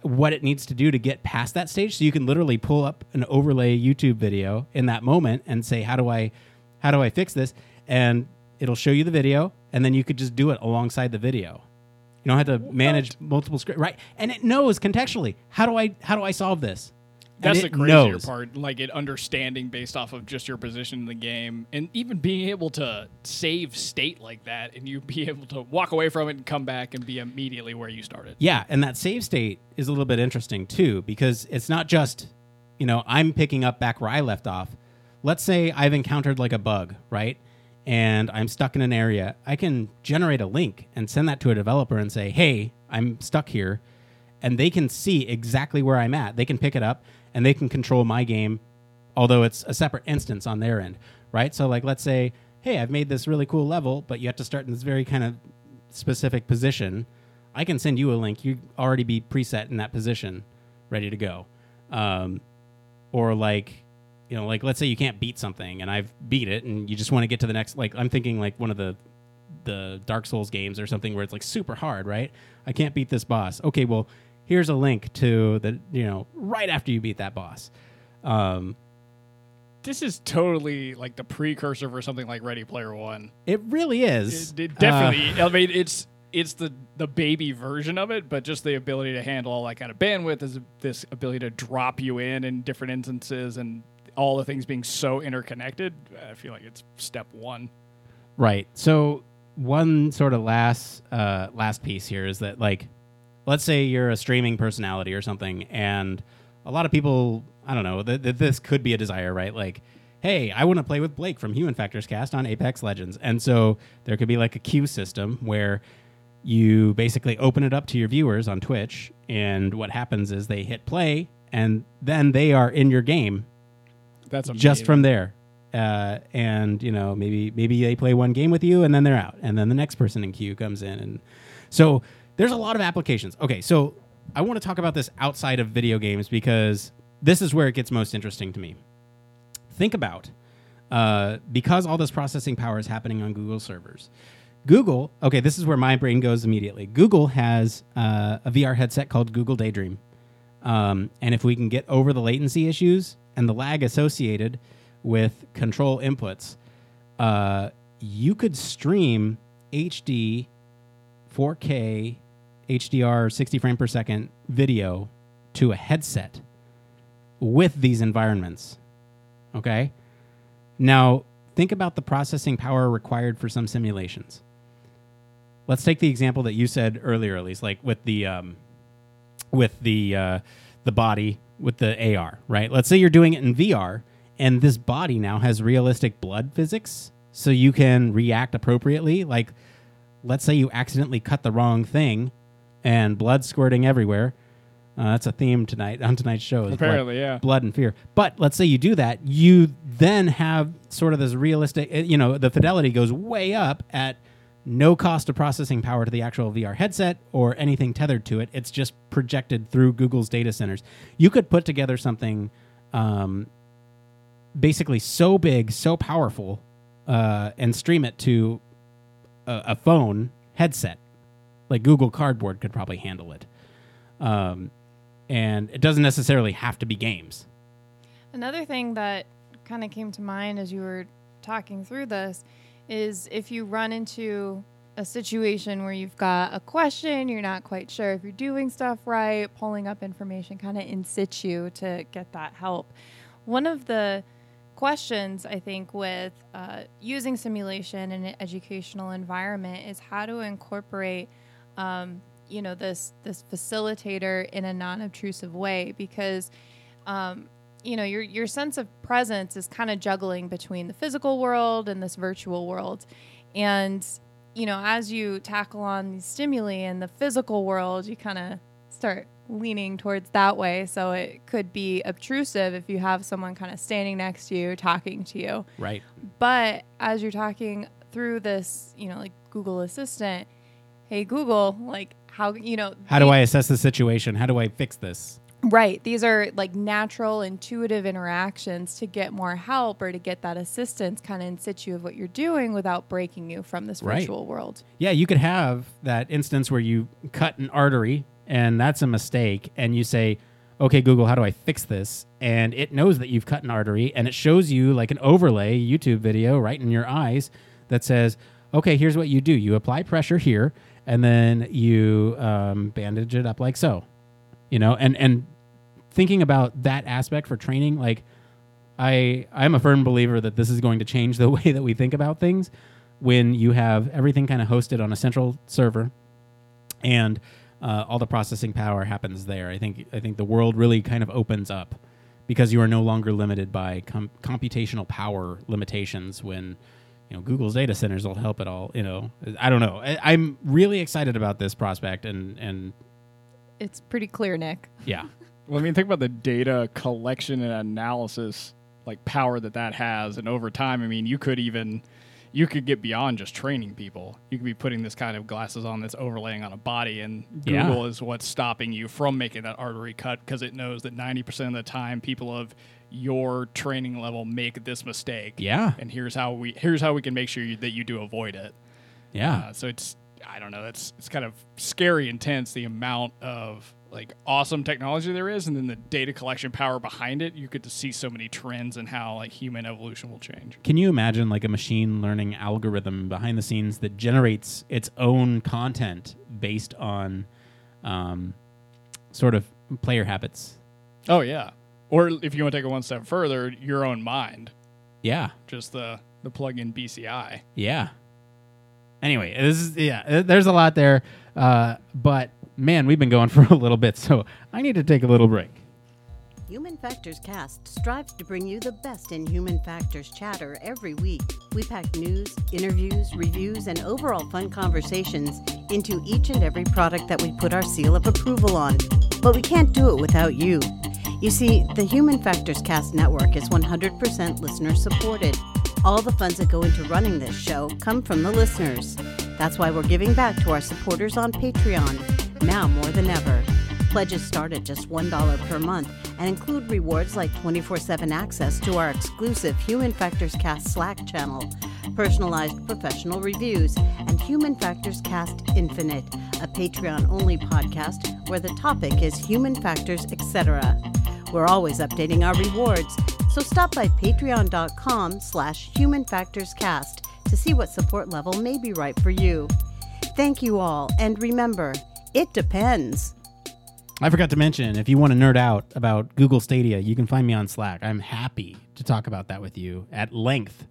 what it needs to do to get past that stage. So you can literally pull up an overlay YouTube video in that moment and say how do I how do I fix this? And it'll show you the video and then you could just do it alongside the video. You don't have to manage multiple script right? And it knows contextually how do I how do I solve this That's the crazier knows. part, like it understanding based off of just your position in the game, and even being able to save state like that, and you be able to walk away from it and come back and be immediately where you started. Yeah, and that save state is a little bit interesting too because it's not just, you know, I'm picking up back where I left off. Let's say I've encountered like a bug, right? And I'm stuck in an area. I can generate a link and send that to a developer and say, "Hey, I'm stuck here." And they can see exactly where I'm at. They can pick it up and they can control my game although it's a separate instance on their end, right? So like let's say, "Hey, I've made this really cool level, but you have to start in this very kind of specific position." I can send you a link. You already be preset in that position, ready to go. Um, or like, you know, like let's say you can't beat something, and I've beat it, and you just want to get to the next. Like I'm thinking like one of the the Dark Souls games or something where it's like super hard, right? I can't beat this boss. Okay, well here's a link to the you know right after you beat that boss. Um, This is totally like the precursor for something like Ready Player One. it really is. It, it Uh, definitely. I mean, it's it's the the baby version of it, but just the ability to handle all that kind of bandwidth is this ability to drop you in in different instances and all the things being so interconnected. I feel like it's step one. Right. So one sort of last uh, last piece here is that like, let's say you're a streaming personality or something, and a lot of people, I don't know, that th- this could be a desire, right? Like, hey, I want to play with Blake from Human Factors Cast on Apex Legends, and so there could be like a queue system where you basically open it up to your viewers on Twitch, and what happens is they hit play, and then they are in your game That's just from there. Uh, and you know maybe maybe they play one game with you and then they're out and then the next person in queue comes in and so there's a lot of applications. Okay so i want to talk about this outside of video games because this is where it gets most interesting to me. Think about uh, because all this processing power is happening on google servers. Google okay this is where my brain goes immediately. Google has uh, a vr headset called google daydream. Um, and if we can get over the latency issues and the lag associated with control inputs, uh, you could stream HD 4K HDR 60 frame per second video to a headset with these environments. Okay? Now, think about the processing power required for some simulations. Let's take the example that you said earlier, Elise, like with the um, with the uh, the body with the AR, right? Let's say you're doing it in VR, and this body now has realistic blood physics, so you can react appropriately. Like, let's say you accidentally cut the wrong thing, and blood squirting everywhere. Uh, that's a theme tonight on tonight's show. Is blood- Apparently, yeah. blood and fear. But let's say you do that, you then have sort of this realistic, uh, you know, the fidelity goes way up at no cost of processing power to the actual VR headset or anything tethered to it. It's just projected through Google's data centers. You could put together something um, basically so big, so powerful, uh, and stream it to a, a phone headset. Like Google Cardboard could probably handle it. Um, and it doesn't necessarily have to be games. Another thing that kind of came to mind as you were talking through this is if you run into a situation where you've got a question, you're not quite sure if you're doing stuff right, pulling up information kind of in situ to get that help. One of the questions I think with uh, using simulation in an educational environment is how to incorporate um, you know this this facilitator in a non-obtrusive way because um, you know your your sense of presence is kind of juggling between the physical world and this virtual world. And you know as you tackle on these stimuli in the physical world you kind of start leaning towards that way. So it could be obtrusive if you have someone kind of standing next to you talking to you. Right. but as you're talking through this you know like google assistant hey google like how you know How do I assess the situation? How do I fix this? Right. These are like natural, intuitive interactions to get more help or to get that assistance kind of in situ of what you're doing without breaking you from this Right. virtual world. Yeah, you could have that instance where you cut an artery and that's a mistake, and you say, okay, Google, how do I fix this? And it knows that you've cut an artery and it shows you like an overlay YouTube video right in your eyes that says, okay, here's what you do you apply pressure here and then you um, bandage it up like so. You know, and, and thinking about that aspect for training, like, I I'm a firm believer that this is going to change the way that we think about things when you have everything kind of hosted on a central server and uh, all the processing power happens there. I think I think the world really kind of opens up because you are no longer limited by com- computational power limitations when you know Google's data centers will help it all. You know, I don't know. I, I'm really excited about this prospect and and It's pretty clear, Nick. yeah. Well, I mean, think about the data collection and analysis, like power that that has, and over time, I mean, you could even you could get beyond just training people. You could be putting this kind of glasses on that's overlaying on a body, and Yeah. Google is what's stopping you from making that artery cut because it knows that ninety percent of the time, people of your training level make this mistake. Yeah. and here's how we here's how we can make sure you, that you do avoid it. Yeah. Uh, so it's I don't know. It's it's kind of scary, intense the amount of like awesome technology there is, and then the data collection power behind it. You get to see so many trends and how like human evolution will change. Can you imagine like a machine learning algorithm behind the scenes that generates its own content based on um, sort of player habits? Oh yeah. Or if you want to take it one step further, your own mind, Yeah. just the the plug-in BCI. Yeah. Anyway, this is yeah. uh, There's a lot there, uh, but man, we've been going for a little bit, so I need to take a little break. Human Factors Cast strives to bring you the best in human factors chatter every week. We pack news, interviews, reviews, and overall fun conversations into each and every product that we put our seal of approval on. But we can't do it without you. You see, the Human Factors Cast network is 100% listener supported. All the funds that go into running this show come from the listeners. That's why we're giving back to our supporters on Patreon, now more than ever. Pledges start at just $1 per month and include rewards like 24 7 access to our exclusive Human Factors Cast Slack channel, personalized professional reviews, and Human Factors Cast Infinite, a Patreon only podcast where the topic is human factors, etc. We're always updating our rewards, so stop by patreon.com slash humanfactorscast to see what support level may be right for you. Thank you all, and remember, it depends. I forgot to mention if you want to nerd out about Google Stadia, you can find me on Slack. I'm happy to talk about that with you at length.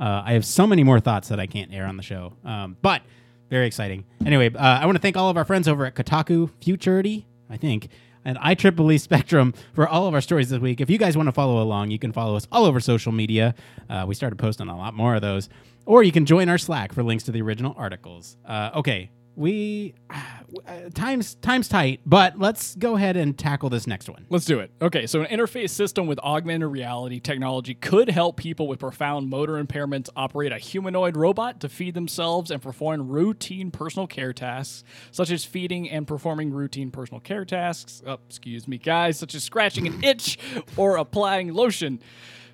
Uh, I have so many more thoughts that I can't air on the show, um, but very exciting. Anyway, uh, I want to thank all of our friends over at Kotaku Futurity, I think, and IEEE Spectrum for all of our stories this week. If you guys want to follow along, you can follow us all over social media. Uh, we started posting a lot more of those. Or you can join our Slack for links to the original articles. Uh, okay, we uh, times times tight, but let's go ahead and tackle this next one. Let's do it. Okay, so an interface system with augmented reality technology could help people with profound motor impairments operate a humanoid robot to feed themselves and perform routine personal care tasks, such as feeding and performing routine personal care tasks. Oh, excuse me, guys, such as scratching an itch or applying lotion.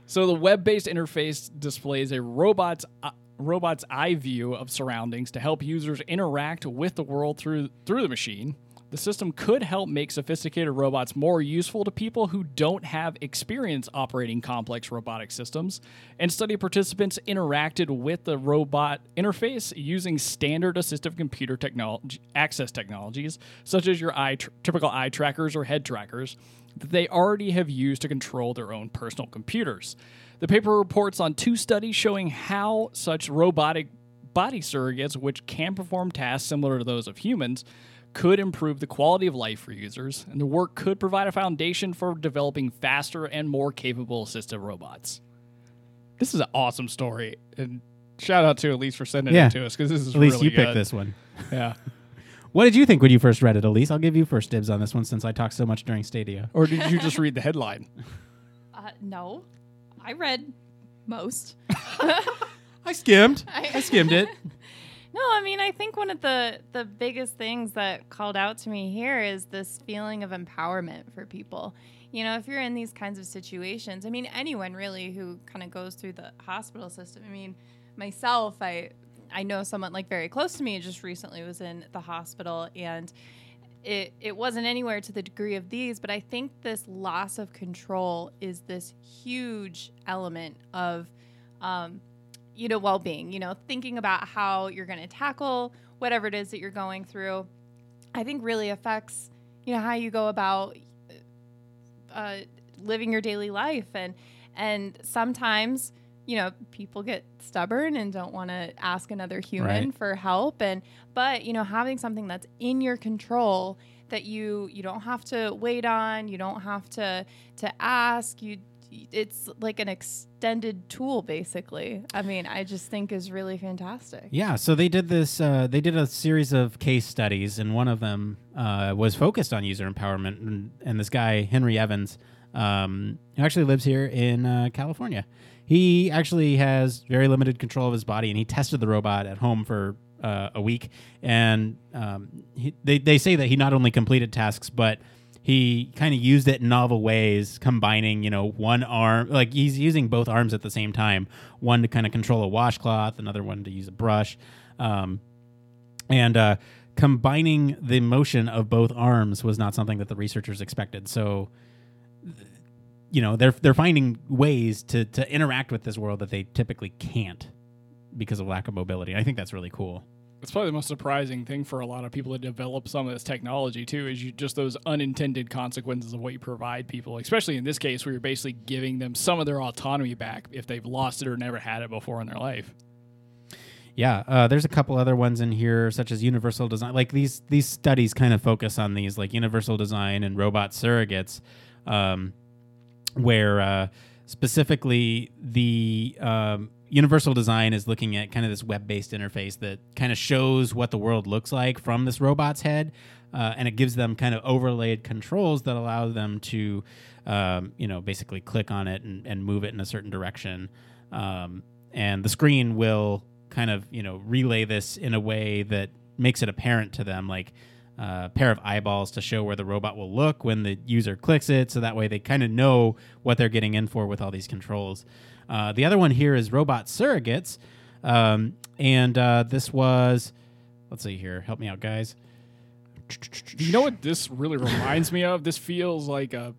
So the web-based interface displays a robot's uh, robot's eye view of surroundings to help users interact with the world through through the machine. The system could help make sophisticated robots more useful to people who don't have experience operating complex robotic systems. And study participants interacted with the robot interface using standard assistive computer technology access technologies, such as your eye tr- typical eye trackers or head trackers, that they already have used to control their own personal computers. The paper reports on two studies showing how such robotic body surrogates, which can perform tasks similar to those of humans, could improve the quality of life for users, and the work could provide a foundation for developing faster and more capable assistive robots. This is an awesome story, and shout out to Elise for sending Yeah. it to us because this is At least really you picked this one. Yeah. What did you think when you first read it, Elise? I'll give you first dibs on this one since I talked so much during Stadia. Or did you just read the headline? Uh, no, I read most. I skimmed. I- I skimmed it. No, I mean I think one of the the biggest things that called out to me here is this feeling of empowerment for people. You know, if you're in these kinds of situations, I mean anyone really who kind of goes through the hospital system. I mean, myself, I I know someone like very close to me just recently was in the hospital and it it wasn't anywhere to the degree of these, but I think this loss of control is this huge element of um, you know well-being you know thinking about how you're going to tackle whatever it is that you're going through i think really affects you know how you go about uh, living your daily life and and sometimes you know people get stubborn and don't want to ask another human Right. for help and but you know having something that's in your control that you you don't have to wait on you don't have to to ask you it's like an extended tool basically i mean i just think is really fantastic Yeah, so they did this. Uh, they did a series of case studies, and one of them uh, was focused on user empowerment. And, and this guy Henry Evans, um, who actually lives here in uh, California, he actually has very limited control of his body, and he tested the robot at home for uh, a week. And um, he, they they say that he not only completed tasks, but he kind of used it in novel ways, combining, you know, one arm, like he's using both arms at the same time, one to kind of control a washcloth, another one to use a brush, um, and uh, combining the motion of both arms was not something that the researchers expected. So, you know, they're they're finding ways to to interact with this world that they typically can't because of lack of mobility. I think that's really cool. It's probably the most surprising thing for a lot of people to develop some of this technology too, is you just those unintended consequences of what you provide people, especially in this case where you're basically giving them some of their autonomy back if they've lost it or never had it before in their life. Yeah, uh, there's a couple other ones in here, such as universal design. Like these these studies kind of focus on these, like universal design and robot surrogates, um, where uh, specifically the um, universal design is looking at kind of this web-based interface that kind of shows what the world looks like from this robot's head, uh, and it gives them kind of overlaid controls that allow them to, um, you know, basically click on it and, and move it in a certain direction. Um, and the screen will kind of you know relay this in a way that makes it apparent to them like uh, a pair of eyeballs to show where the robot will look when the user clicks it so that way they kind of know what they're getting in for with all these controls uh, the other one here is robot surrogates um, and uh, this was let's see here help me out guys You know what this really reminds me of? This feels like a,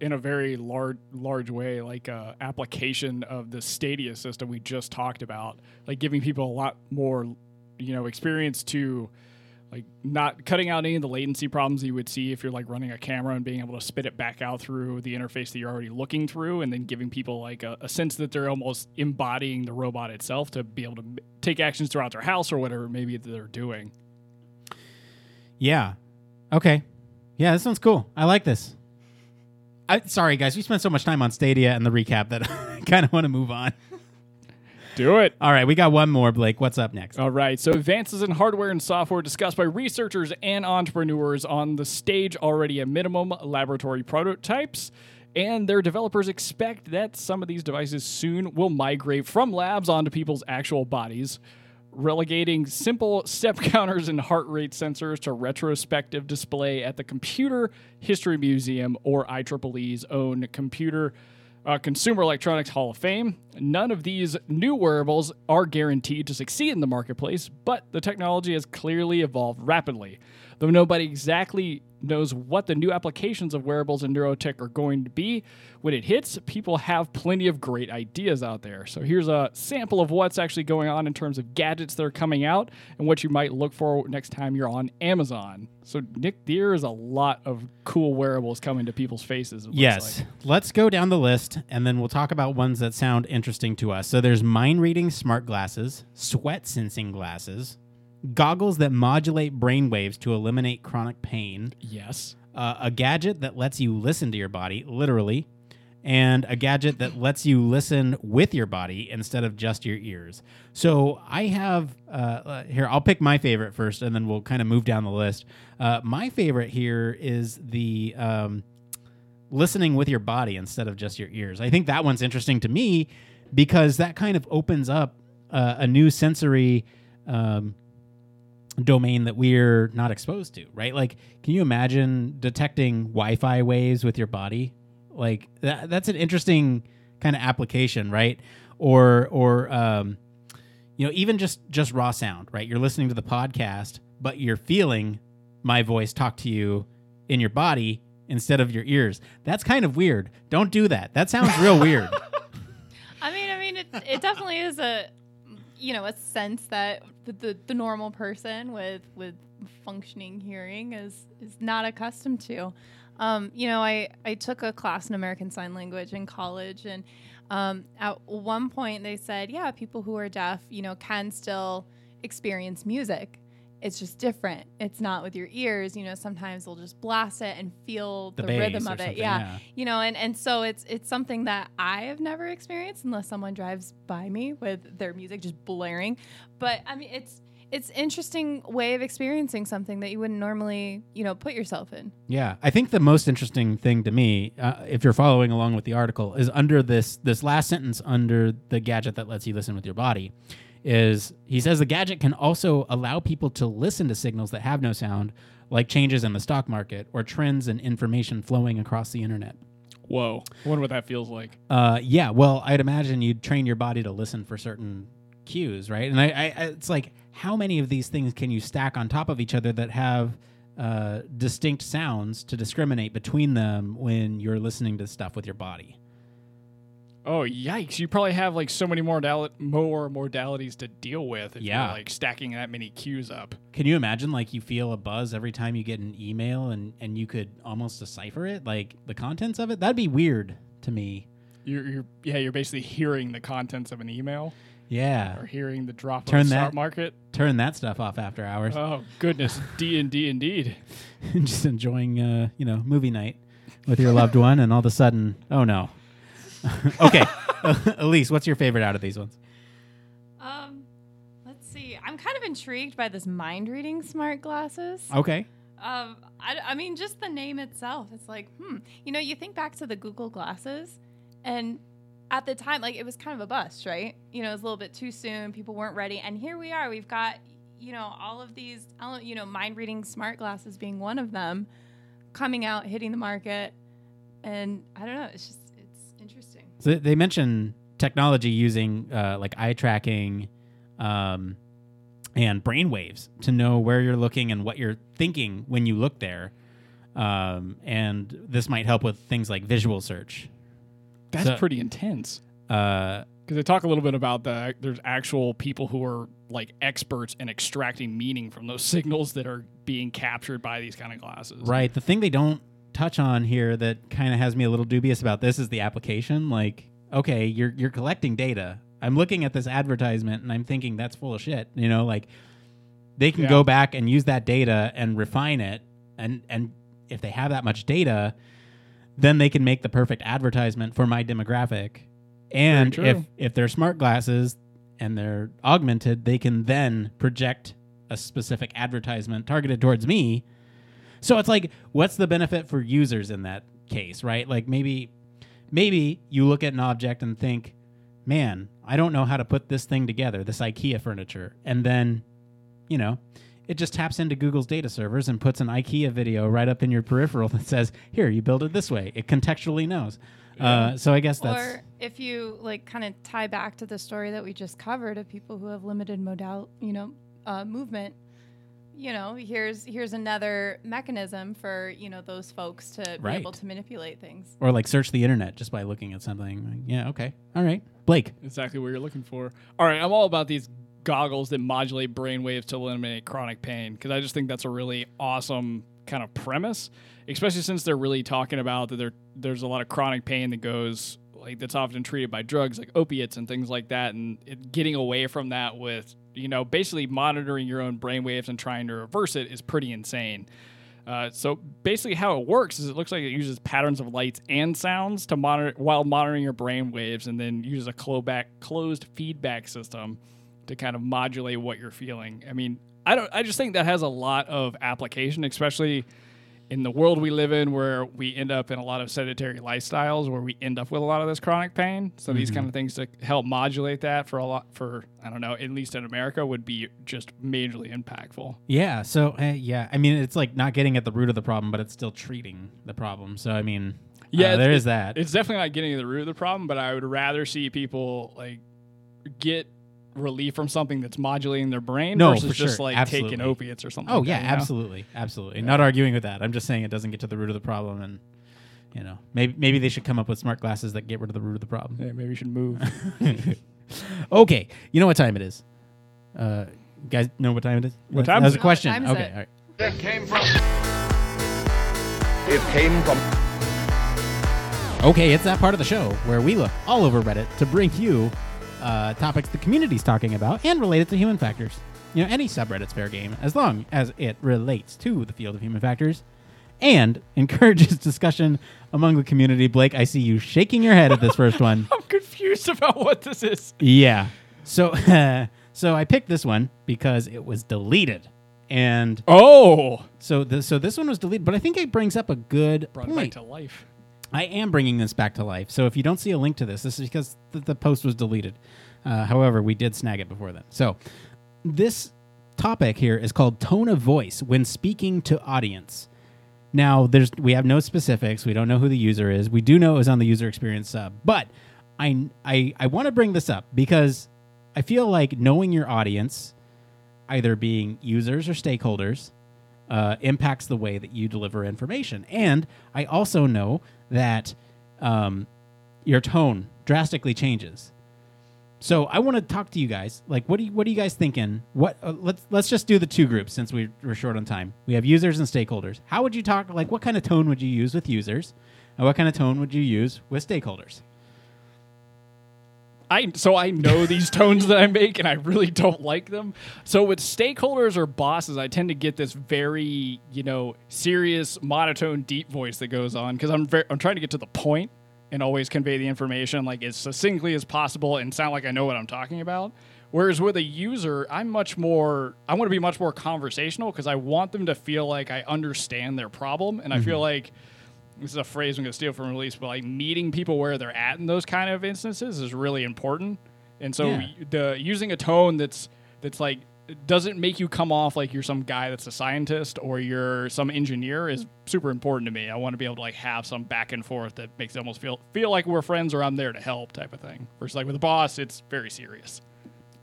in a very large large way like a application of the Stadia system we just talked about, like giving people a lot more you know experience to like not cutting out any of the latency problems you would see if you're like running a camera and being able to spit it back out through the interface that you're already looking through and then giving people like a, a sense that they're almost embodying the robot itself to be able to take actions throughout their house or whatever maybe they're doing Yeah. Okay. Yeah, this one's cool. I like this. I, sorry, guys. We spent so much time on Stadia and the recap that I kind of want to move on. Do it All right, we got one more, Blake. What's up next? All right, so advances in hardware and software discussed by researchers and entrepreneurs on the stage already a minimum laboratory prototypes. And their developers expect that some of these devices soon will migrate from labs onto people's actual bodies, relegating simple step counters and heart rate sensors to retrospective display at the Computer History Museum or IEEE's own computer uh, Consumer Electronics Hall of Fame. None of these new wearables are guaranteed to succeed in the marketplace, but the technology has clearly evolved rapidly. Though nobody exactly knows what the new applications of wearables and neurotech are going to be, when it hits, people have plenty of great ideas out there. So here's a sample of what's actually going on in terms of gadgets that are coming out and what you might look for next time you're on Amazon. So Nick, there is a lot of cool wearables coming to people's faces. Yes. like. Let's go down the list and then we'll talk about ones that sound interesting to us. So there's mind reading smart glasses, sweat sensing glasses, goggles that modulate brain waves to eliminate chronic pain, Yes. uh, a gadget that lets you listen to your body, literally, and a gadget that lets you listen with your body instead of just your ears. So I have uh, uh, here. I'll pick my favorite first, and then we'll kind of move down the list. Uh, my favorite here is the um, listening with your body instead of just your ears. I think that one's interesting to me because that kind of opens up uh, a new sensory. Um, domain that we're not exposed to, right? Like, can you imagine detecting Wi-Fi waves with your body? Like that, that's an interesting kind of application, right? Or or um, you know, even just just raw sound, right? You're listening to the podcast, but you're feeling my voice talk to you in your body instead of your ears. That's kind of weird. Don't do that. That sounds real weird. I mean, I mean, it, it definitely is a, you know, a sense that the, the, the normal person with with functioning hearing is is not accustomed to. Um, you know, I I took a class in American Sign Language in college, and um, at one point they said, yeah, people who are deaf, you know, can still experience music. It's just different. It's not with your ears. You know, sometimes they'll just blast it and feel The the, rhythm of it. Yeah. yeah. You know, and, and so it's it's something that I have never experienced unless someone drives by me with their music just blaring. But I mean, it's it's interesting way of experiencing something that you wouldn't normally, you know, put yourself in. Yeah, I think the most interesting thing to me, uh, if you're following along with the article, is under this this last sentence under the gadget that lets you listen with your body. Is he says the gadget can also allow people to listen to signals that have no sound, like changes in the stock market or trends and information flowing across the internet. Whoa. I wonder what that feels like. Uh, yeah, well, I'd imagine you'd train your body to listen for certain cues, right? And I, I, I it's like, how many of these things can you stack on top of each other that have uh, distinct sounds to discriminate between them when you're listening to stuff with your body? Oh yikes! You probably have like so many more modali- more modalities to deal with if Yeah. you're like stacking that many cues up. Can you imagine like you feel a buzz every time you get an email and and you could almost decipher it, like the contents of it? That'd be weird to me. You're, you're yeah, you're basically hearing the contents of an email Yeah, or hearing the drop Turn of the that- stock market. turn that stuff off after hours. Oh goodness, D and D indeed. just enjoying uh, you know movie night with your loved one, and all of a sudden, oh no. okay, Elise, what's your favorite out of these ones? Um, let's see. I'm kind of intrigued by this mind reading smart glasses. Okay, Um, I, I mean, just the name itself. It's like, hmm. You know, you think back to the Google glasses, and at the time, like, it was kind of a bust, right? You know, it was a little bit too soon. People weren't ready. And here we are. We've got, you know, all of these, you know, mind reading smart glasses being one of them coming out, hitting the market. And I don't know. It's just, it's interesting. So they mention technology using uh, like eye tracking, um, and brain waves to know where you're looking and what you're thinking when you look there. Um, and this might help with things like visual search. That's So- pretty intense. Uh, Because they talk a little bit about the there's actual people who are like experts in extracting meaning from those signals that are being captured by these kind of glasses. Right. The thing they don't touch on here that kind of has me a little dubious about this is the application. Like, okay, you're you're collecting data. I'm looking at this advertisement and I'm thinking that's full of shit. You know, like they can Yeah. go back and use that data and refine it and and if they have that much data, then they can make the perfect advertisement for my demographic. And if if they're smart glasses and they're augmented, they can then project a specific advertisement targeted towards me. So it's like, what's the benefit for users in that case, right? Like maybe, maybe you look at an object and think, man, I don't know how to put this thing together, this IKEA furniture, and then, you know, it just taps into Google's data servers and puts an IKEA video right up in your peripheral that says, "Here, you build it this way." It contextually knows. Uh, so I guess that's Or if you like kind of tie back to the story that we just covered of people who have limited modal, you know, uh, movement, you know, here's here's another mechanism for you know those folks to be able to manipulate things. or like search the internet just by looking at something. Like, yeah, okay, all right, Blake. Exactly what you're looking for. All right, I'm all about these goggles that modulate brain waves to eliminate chronic pain because I just think that's a really awesome kind of premise, especially since they're really talking about that there there's a lot of chronic pain that goes like that's often treated by drugs like opiates and things like that, and it, getting away from that with you know basically monitoring your own brain waves and trying to reverse it is pretty insane. Uh, so basically, how it works is it looks like it uses patterns of lights and sounds to monitor while monitoring your brain waves, and then uses a clo- back, closed feedback system to kind of modulate what you're feeling. I mean, I don't. I just think that has a lot of application, especially in the world we live in, where we end up in a lot of sedentary lifestyles, where we end up with a lot of this chronic pain. So these kind of things to help modulate that for a lot, for I don't know, at least in America, would be just majorly impactful. Yeah. So uh, yeah, I mean, it's like not getting at the root of the problem, but it's still treating the problem. So I mean, yeah, Yeah, there it- is that. It's definitely not getting at the root of the problem, but I would rather see people like get relief from something that's modulating their brain No, versus for just sure. like Absolutely. taking opiates or something. Oh like yeah, that, you know? absolutely, absolutely. Not arguing with that. I'm just saying it doesn't get to the root of the problem, and you know, maybe maybe they should come up with smart glasses that get rid of the root of the problem. Yeah, maybe we should move. okay, you know what time it is. Uh, you guys know what time it is. What That time was a question. What time is okay, it? all right. It came from. It came from. Okay, it's that part of the show where we look all over Reddit to bring you uh, topics the community's talking about and related to human factors. You know, any subreddit's fair game as long as it relates to the field of human factors and encourages discussion among the community. Blake, I see you shaking your head at this first one. I'm confused about what this is. Yeah. So, so I picked this one because it was deleted, and Oh, so the, so this one was deleted. But I think it brings up a good brought it back point. to life. I am bringing this back to life. So if you don't see a link to this, this is because the, the post was deleted. Uh, however, we did snag it before then. So this topic here is called tone of voice when speaking to audience. Now, there's we have no specifics. We don't know who the user is. We do know it was on the user experience sub, but I I, I want to bring this up because I feel like knowing your audience, either being users or stakeholders, uh, impacts the way that you deliver information. And I also know that um, your tone drastically changes. So I want to talk to you guys. Like, what do you, what are you guys thinking? What uh, let's let's just do the two groups since we, we're short on time. We have users and stakeholders. How would you talk? Like, what kind of tone would you use with users, and what kind of tone would you use with stakeholders? I so I know these tones that I make, and I really don't like them. So with stakeholders or bosses, I tend to get this very you know serious, monotone, deep voice that goes on because I'm very, I'm trying to get to the point and always convey the information like as succinctly as possible and sound like I know what I'm talking about. Whereas with a user, I'm much more I want to be much more conversational because I want them to feel like I understand their problem, and I feel mm-hmm. like this is a phrase I'm going to steal from Elise, but like meeting people where they're at in those kind of instances is really important. And so Yeah. the using a tone that's that's like doesn't make you come off like you're some guy that's a scientist or you're some engineer is super important to me. I want to be able to like have some back and forth that makes it almost feel feel like we're friends or I'm there to help type of thing. Versus like with a boss, it's very serious.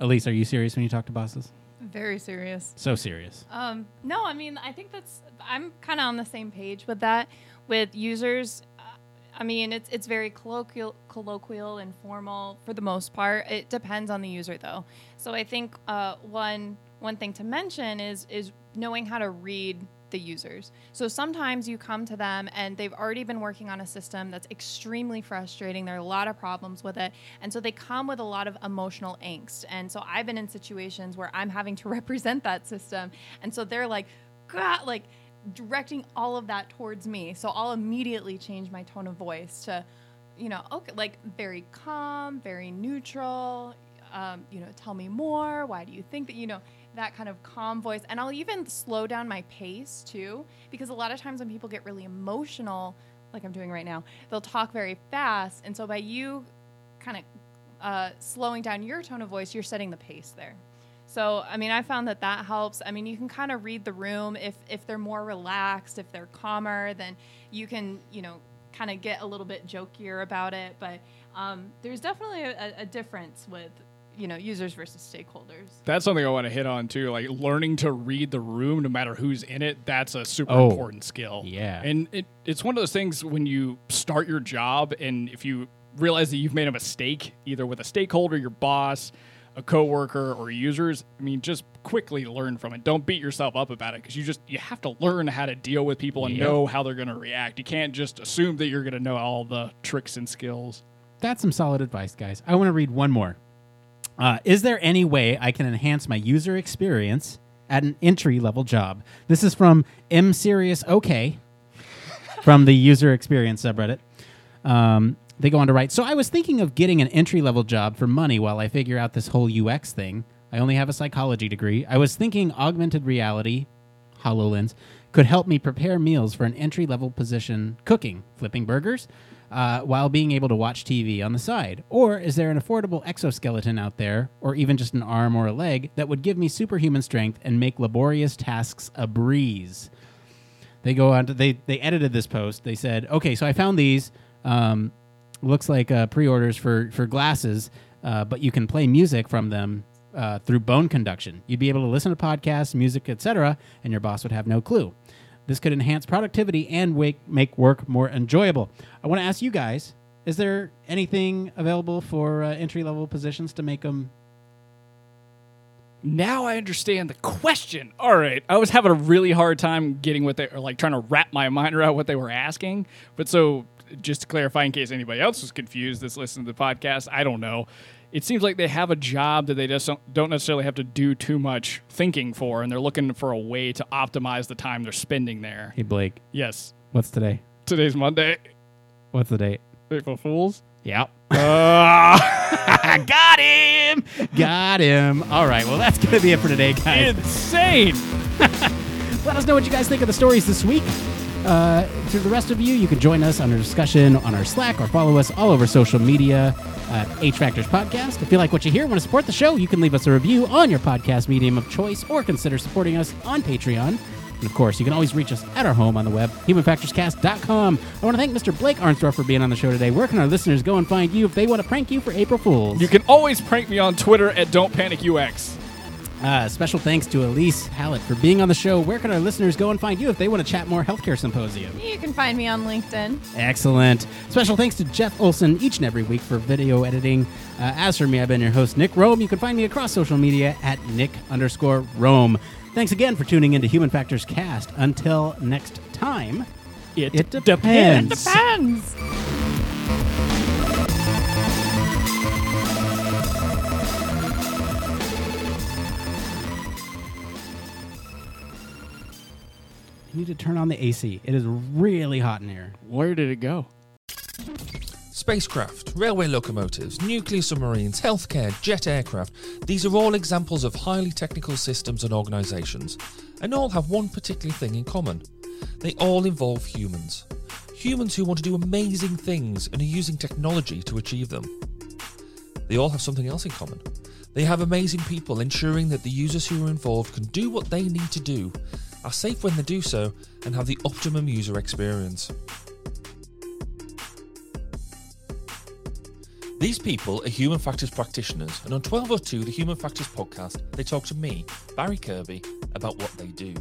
Elise, are you serious when you talk to bosses? Very serious. So serious. Um, no, I mean, I think that's I'm kind of on the same page with that. With users, uh, I mean, it's it's very colloquial, colloquial and formal for the most part. It depends on the user, though. So I think uh, one one thing to mention is is knowing how to read the users. So sometimes you come to them and they've already been working on a system that's extremely frustrating. There are a lot of problems with it. And so they come with a lot of emotional angst. And so I've been in situations where I'm having to represent that system. And so they're like, God, like directing all of that towards me. So I'll immediately change my tone of voice to, you know, okay, like very calm, very neutral. Um, you know, tell me more. Why do you think that, you know, that kind of calm voice. And I'll even slow down my pace too, because a lot of times when people get really emotional, like I'm doing right now, they'll talk very fast. And so by you kind of uh, slowing down your tone of voice, you're setting the pace there. So, I mean, I found that that helps. I mean, you can kind of read the room. If if they're more relaxed, if they're calmer, then you can, you know, kind of get a little bit jokier about it. But um, there's definitely a, a difference with you know users versus stakeholders That's something I want to hit on too. Like learning to read the room, no matter who's in it. That's a super Oh, important skill. yeah. and it, it's one of those things when you start your job, and if you realize that you've made a mistake, either with a stakeholder, your boss, a coworker, or users. I mean, just quickly learn from it. Don't beat yourself up about it because you just you have to learn how to deal with people and Yep. know how they're going to react. You can't just assume that you're going to know all the tricks and skills. That's some solid advice, guys. I want to read one more. Uh, is there any way I can enhance my user experience at an entry level job? This is from M Serious OK from the user experience subreddit. Um, they go on to write So I was thinking of getting an entry level job for money while I figure out this whole UX thing. I only have a psychology degree. I was thinking augmented reality, HoloLens, could help me prepare meals for an entry level position cooking, flipping burgers, uh, while being able to watch TV on the side? Or is there an affordable exoskeleton out there, or even just an arm or a leg, that would give me superhuman strength and make laborious tasks a breeze? They go on to, they, they edited this post. They said, okay, so I found these. Um, looks like uh, pre-orders for for glasses, uh, but you can play music from them uh, through bone conduction. You'd be able to listen to podcasts, music, etc., and your boss would have no clue. This could enhance productivity and wake, make work more enjoyable. I want to ask you guys: Is there anything available for uh, entry level positions to make them? Now I understand the question. All right, I was having a really hard time getting what they or like trying to wrap my mind around what they were asking. But so, just to clarify, in case anybody else was confused that's listening to the podcast, I don't know. It seems like they have a job that they just don't, don't necessarily have to do too much thinking for, and they're looking for a way to optimize the time they're spending there. Hey Blake, Yes, what's today? today's Monday. What's the date? April Fools. Yep. Uh, Got him. Got him. All right. Well, that's going to be it for today, guys. insane. Let us know what you guys think of the stories this week. Uh, to the rest of you, you can join us on our discussion on our Slack or follow us all over social media at H Factors Podcast. If you like what you hear want to support the show, you can leave us a review on your podcast medium of choice or consider supporting us on Patreon. And of course, you can always reach us at our home on the web, humanfactorscast.com. I want to thank Mr. Blake Arnsdorff for being on the show today. Where can our listeners go and find you if they want to prank you for April Fools? You can always prank me on Twitter at Don't Panic UX. Uh, special thanks to Elise Hallett for being on the show. Where can our listeners go and find you if they want to chat more healthcare symposium? you can find me on linkedin Excellent. Special thanks to Jeff Olson each and every week for video editing. Uh, as for me, I've been your host, Nick Rome. You can find me across social media at Nick underscore Rome. Thanks again for tuning into Human Factors Cast. Until next time, It, it depends. depends You need to turn on the AC. It is really hot in here. Where did it go? Spacecraft, railway locomotives, nuclear submarines, healthcare, jet aircraft, these are all examples of highly technical systems and organisations, and all have one particular thing in common. They all involve humans. Humans who want to do amazing things and are using technology to achieve them. They all have something else in common. They have amazing people ensuring that the users who are involved can do what they need to do, are safe when they do so, and have the optimum user experience. These people are human factors practitioners, and on 1202, the Human Factors podcast, they talk to me, Barry Kirby, about what they do.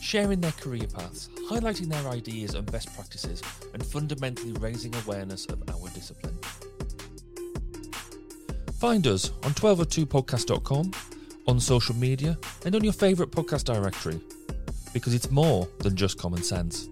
sharing their career paths, highlighting their ideas and best practices, and fundamentally raising awareness of our discipline. Find us on 1202podcast.com, on social media, and on your favourite podcast directory, because it's more than just common sense.